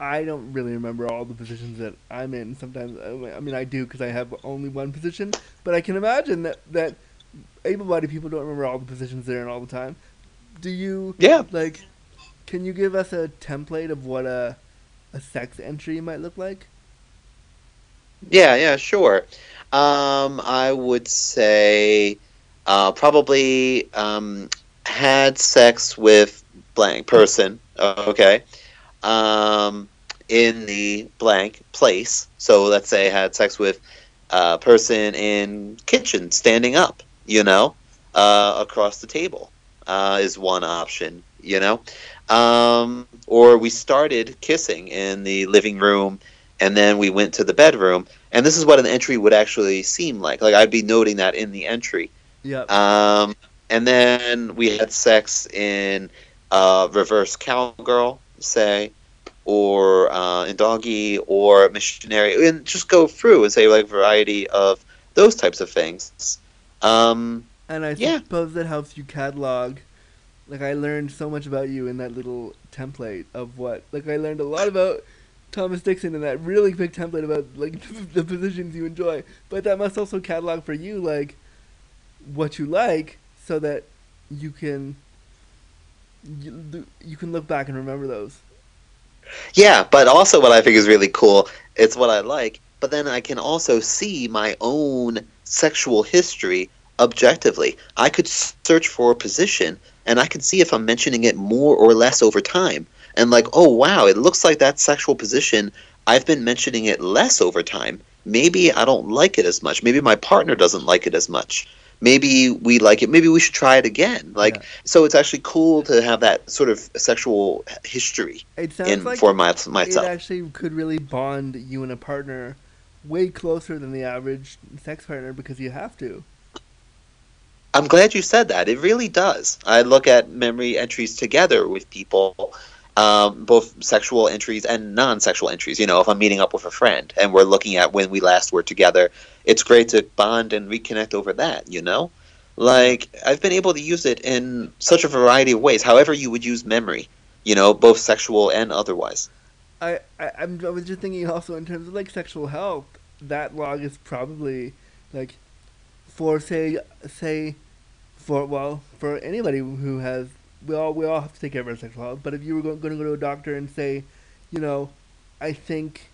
I don't really remember all the positions that I'm in sometimes I mean I do because I have only one position but I can imagine that that able-bodied people don't remember all the positions they're in all the time do you Yeah. like can you give us a template of what a a sex entry might look like Yeah, yeah, sure. Um, I would say uh, probably um, had sex with blank person. Okay. Um, in the blank place. So let's say had sex with a person in kitchen standing up. You know, uh, across the table uh, is one option. You know, um, or we started kissing in the living room and then we went to the bedroom. And this is what an entry would actually seem like. Like i'd be noting that in the entry. Yeah um, and then we had sex in uh, reverse cowgirl say or uh, in doggy or missionary. And just go through and say like variety of those types of things. Um, and I yeah. suppose that helps you catalog like I learned so much about you in that little template of what like I learned a lot about Thomas Dixon in that really big template about like the positions you enjoy. But that must also catalog for you like what you like so that you can you, you can look back and remember those. Yeah, but also what I think is really cool, it's what I like, but then I can also see my own sexual history objectively. I could search for a position and I could see if I'm mentioning it more or less over time. And like, oh wow, it looks like that sexual position I've been mentioning it less over time. Maybe I don't like it as much. Maybe my partner doesn't like it as much. Maybe we like it. Maybe we should try it again. Like, Yeah. so it's actually cool to have that sort of sexual history It sounds in like for my, it actually could really bond you and a partner way closer than the average sex partner because you have to. I'm glad you said that. It really does. I look at memory entries together with people, um, both sexual entries and non-sexual entries. You know, if I'm meeting up with a friend and we're looking at when we last were together, it's great to bond and reconnect over that. You know, like I've been able to use it in such a variety of ways. However, you would use memory. You know, both sexual and otherwise. I, I I'm I was just thinking also in terms of like sexual health, that log is probably like for say say for well for anybody who has we all we all have to take care of our sexual health. But if you were going to go to a doctor and say, you know, I think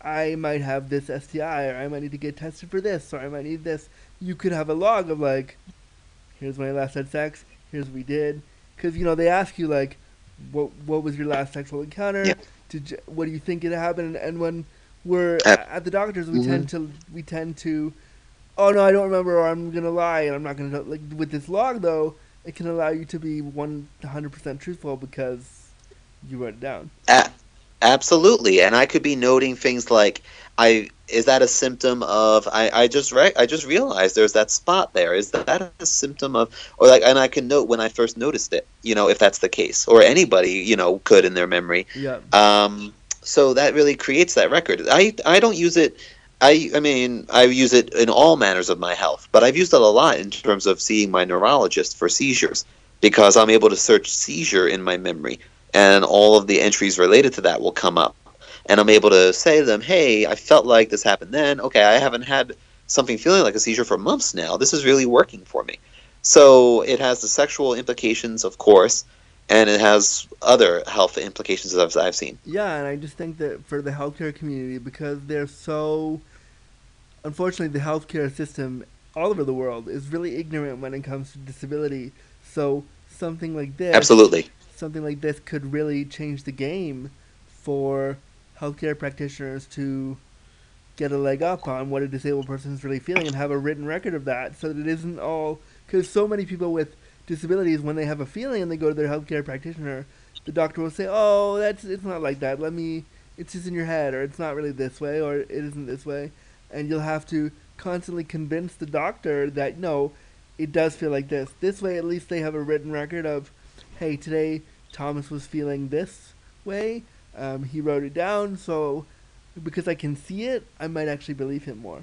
I might have this STI, or I might need to get tested for this, or I might need this. You could have a log of like, here's when I last had sex, here's what we did, because you know they ask you like, what what was your last sexual encounter? Yeah. Did you, what do you think it happened? And when we're Uh, at the doctors, we mhm. tend to we tend to, oh no, I don't remember, or I'm gonna lie, and I'm not gonna like with this log though. It can allow you to be one hundred percent truthful because you wrote it down. A- absolutely, and I could be noting things like, "I is that a symptom of I, I just re- I just realized there's that spot there. Is that a symptom of or like?" And I can note when I first noticed it. You know, if that's the case, or anybody you know could in their memory. Yeah. Um, so that really creates that record. I I don't use it. I I mean I use it in all manners of my health, but I've used it a lot in terms of seeing my neurologist for seizures because I'm able to search seizure in my memory, and all of the entries related to that will come up, and I'm able to say to them, "Hey, I felt like this happened then. Okay, I haven't had something feeling like a seizure for months now. This is really working for me." So it has the sexual implications, of course, and it has other health implications as I've seen. Yeah, and I just think that for the healthcare community, because they're so, unfortunately, the healthcare system all over the world is really ignorant when it comes to disability. So something like this, Absolutely. something like this could really change the game for healthcare practitioners to get a leg up on what a disabled person is really feeling and have a written record of that, so that it isn't all because so many people with disabilities, when they have a feeling and they go to their healthcare practitioner, the doctor will say, "Oh, that's it's not like that. Let me. It's just in your head, or it's not really this way, or it isn't this way," and you'll have to constantly convince the doctor that no, it does feel like this. This way, at least they have a written record of, "Hey, today Thomas was feeling this way. Um, he wrote it down, so." Because I can see it, I might actually believe him more.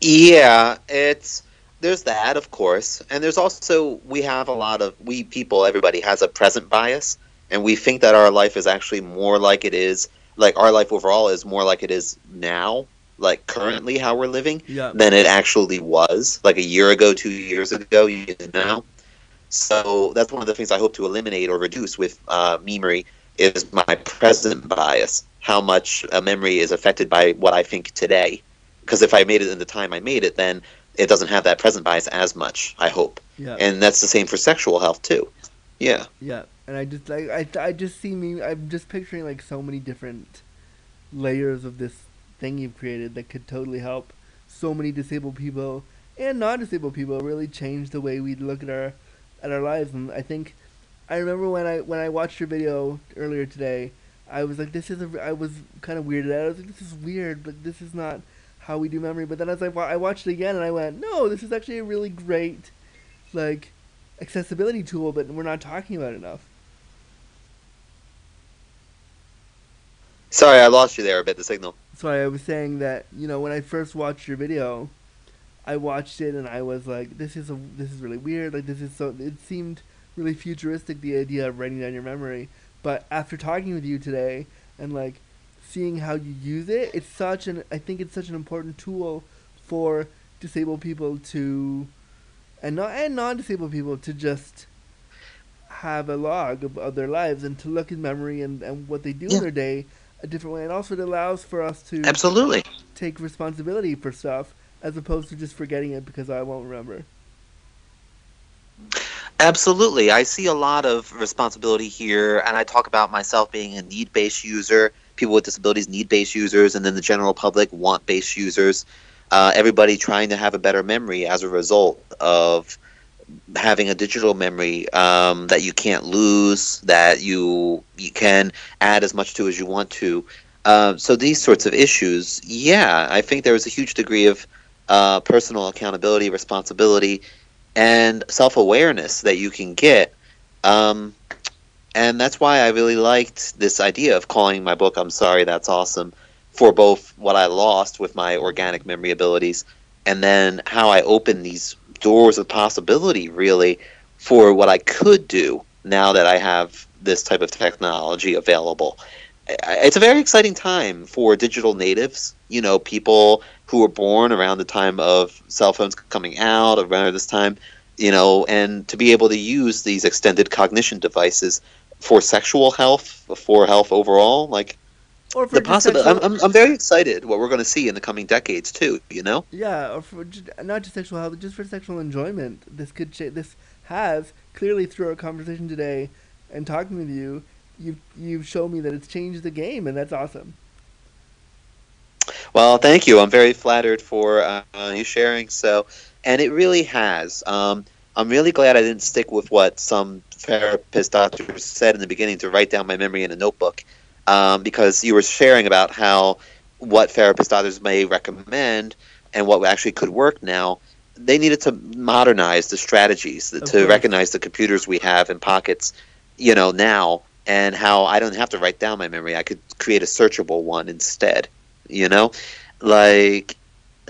Yeah, it's there's that, of course, and there's also we have a lot of we people. Everybody has a present bias, and we think that our life is actually more like it is, like our life overall is more like it is now, like currently how we're living, Yeah. than it actually was, like a year ago, two years ago, you know. So that's one of the things I hope to eliminate or reduce with uh, memory is my present bias. How much a memory is affected by what I think today. Because if I made it in the time I made it, then it doesn't have that present bias as much. I hope, Yeah. and that's the same for sexual health too. Yeah, Yeah, and I just like I I just see me. I'm just picturing like so many different layers of this thing you've created that could totally help so many disabled people and non-disabled people really change the way we look at our at our lives. And I think I remember when I when I watched your video earlier today, I was like, this is a. I was kind of weirded out. I was like, this is weird, but this is not how we do memory. But then as I wa- I watched it again, and I went, no, this is actually a really great like accessibility tool, but we're not talking about enough. sorry I lost you there a bit. The signal. Sorry, I was saying that you know when I first watched your video, I watched it and I was like, this is a this is really weird. Like this is so. It seemed really futuristic the idea of writing down your memory. But after talking with you today and like seeing how you use it, it's such an I think it's such an important tool for disabled people to and not and non-disabled people to just have a log of, of their lives and to look in memory and, and what they do Yeah. in their day a different way. And also it allows for us to Absolutely. take responsibility for stuff as opposed to just forgetting it because I won't remember. Absolutely. I see a lot of responsibility here, and I talk about myself being a need based user, people with disabilities, need base users, and then the general public, want base users. Uh, everybody trying to have a better memory as a result of having a digital memory um, that you can't lose, that you you can add as much to as you want to. Uh, so these sorts of issues, yeah, I think there is a huge degree of uh, personal accountability, responsibility, and self awareness that you can get. Um, and that's why I really liked this idea of calling my book I'm Sorry, That's Awesome for both what I lost with my organic memory abilities and then how I opened these doors of possibility really for what I could do now that I have this type of technology available. It's a very exciting time for digital natives, you know, people who were born around the time of cell phones coming out, around this time, you know, and to be able to use these extended cognition devices for sexual health, for health overall, like or for the possible. I'm, I'm, I'm very excited what we're going to see in the coming decades too. You know. Yeah, or for just, not just sexual health, just for sexual enjoyment. This could cha- this has clearly through our conversation today and talking with you, you've you've shown me that it's changed the game, and that's awesome. Well, thank you. I'm very flattered for uh, you sharing. So, and it really has. Um, I'm really glad I didn't stick with what some therapist doctors said in the beginning to write down my memory in a notebook, um, because you were sharing about how what therapist doctors may recommend and what actually could work now. They needed to modernize the strategies Of to recognize the computers we have in pockets, you know, now, and how I don't have to write down my memory. I could create a searchable one instead you know like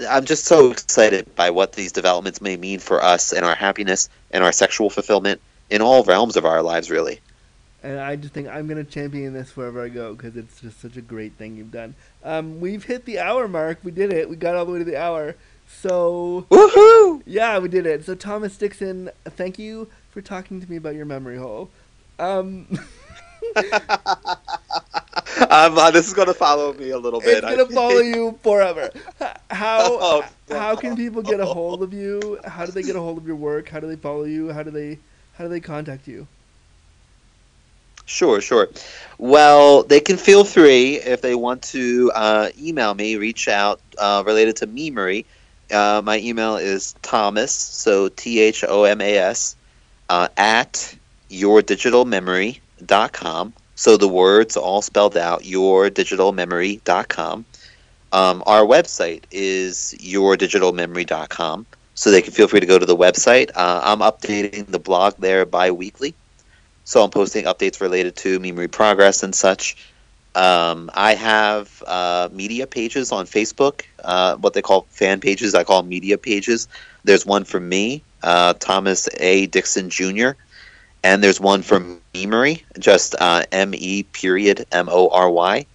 i'm just so excited by what these developments may mean for us and our happiness and our sexual fulfillment in all realms of our lives really And I just think I'm gonna champion this wherever I go because it's just such a great thing you've done. Um, we've hit the hour mark. We did it. We got all the way to the hour. So woohoo yeah, we did it. So Thomas Dixon, thank you for talking to me about your memory hole. Um, um, uh, this is going to follow me a little bit. it's bit gonna follow you forever. How Oh, how can people get a hold of you? How do they get a hold of your work? How do they follow you? How do they how do they contact you? Sure, sure. Well, they can feel free if they want to uh, email me, reach out uh, related to memory. Uh, my email is Thomas, so T H O M A S, uh, at yourdigitalmemory.com. So the words all spelled out, yourdigitalmemory.com. Um, our website is yourdigitalmemory.com. So they can feel free to go to the website. Uh, I'm updating the blog there bi weekly. So I'm posting updates related to memory progress and such. Um, I have uh, media pages on Facebook, uh, what they call fan pages. I call media pages. There's one for me, uh, Thomas A. Dixon Jr., and there's one for Memory, just uh, M E period M O R Y.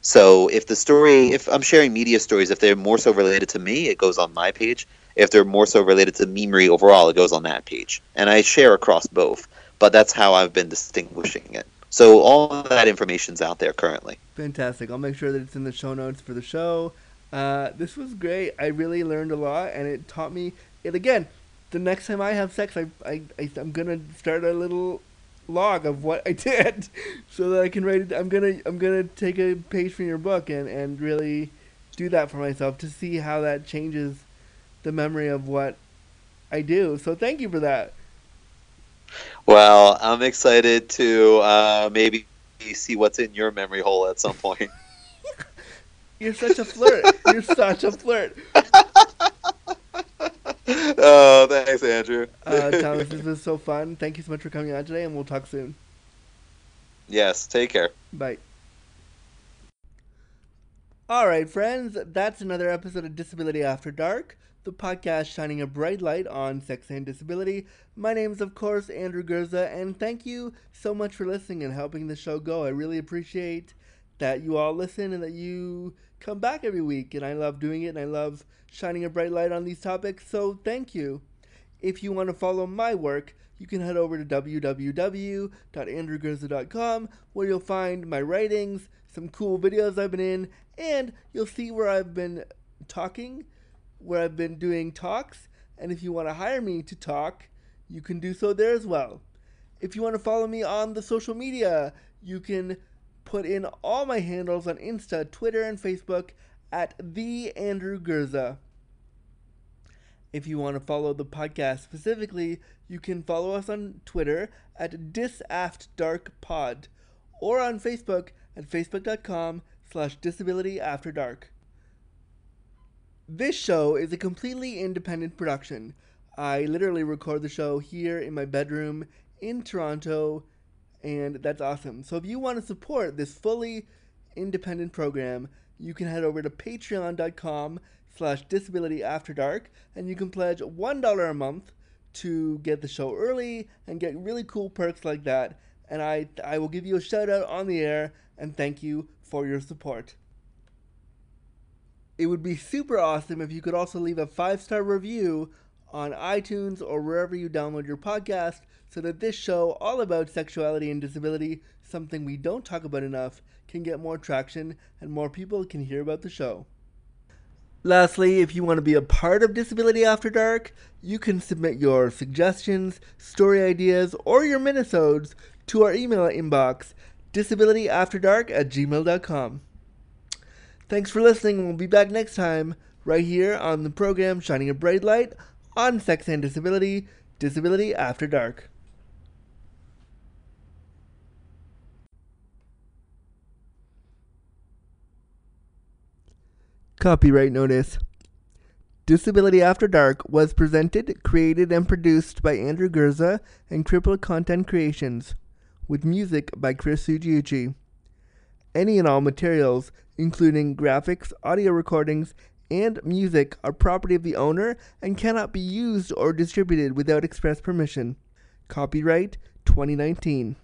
So if the story, if I'm sharing media stories, if they're more so related to me, it goes on my page. If they're more so related to Memory overall, it goes on that page. And I share across both but that's how I've been distinguishing it. So all of that information's out there currently. Fantastic. I'll make sure that it's in the show notes for the show. Uh, this was great. I really learned a lot, and it taught me. It again. The next time I have sex, I, I, I I'm gonna start a little log of what I did, so that I can write it. I'm gonna I'm gonna take a page from your book and and really do that for myself to see how that changes the memory of what I do. So thank you for that. Well, I'm excited to uh, maybe see what's in your memory hole at some point. You're such a flirt. You're such a flirt. oh, thanks, Andrew. Uh, Thomas, this was so fun. Thank you so much for coming on today, and we'll talk soon. yes, take care. Bye. All right, friends, that's another episode of Disability After Dark, the podcast shining a bright light on sex and disability. My name is, of course, Andrew Gurza, and thank you so much for listening and helping the show go. I really appreciate that you all listen and that you come back every week, and I love doing it, and I love shining a bright light on these topics, so thank you. If you want to follow my work, you can head over to www.andrewgurza.com where you'll find my writings, some cool videos I've been in, and you'll see where I've been talking, where I've been doing talks, and if you want to hire me to talk, you can do so there as well. If you want to follow me on the social media, you can put in all my handles on Insta, Twitter, and Facebook at the Andrew Gurza. If you want to follow the podcast specifically, you can follow us on Twitter at disaftdarkpod or on Facebook at facebook.com slash disabilityafterdark. This show is a completely independent production. I literally record the show here in my bedroom in Toronto, and that's awesome. So if you want to support this fully independent program, you can head over to patreon.com slash disability after dark and you can pledge $1 a month to get the show early and get really cool perks like that and I, I will give you a shout out on the air and thank you for your support it would be super awesome if you could also leave a five star review on iTunes or wherever you download your podcast so that this show, all about sexuality and disability, something we don't talk about enough, can get more traction and more people can hear about the show. Lastly, if you want to be a part of Disability After Dark, you can submit your suggestions, story ideas, or your minisodes to our email inbox, disabilityafterdark at gmail.com. Thanks for listening. We'll be back next time, right here on the program Shining a Bright Light on Sex and Disability, Disability After Dark. Copyright Notice Disability After Dark was presented, created, and produced by Andrew Gurza and Crippled Content Creations, with music by Chris Ujiuchi. Any and all materials, including graphics, audio recordings, and music, are property of the owner and cannot be used or distributed without express permission. Copyright 2019.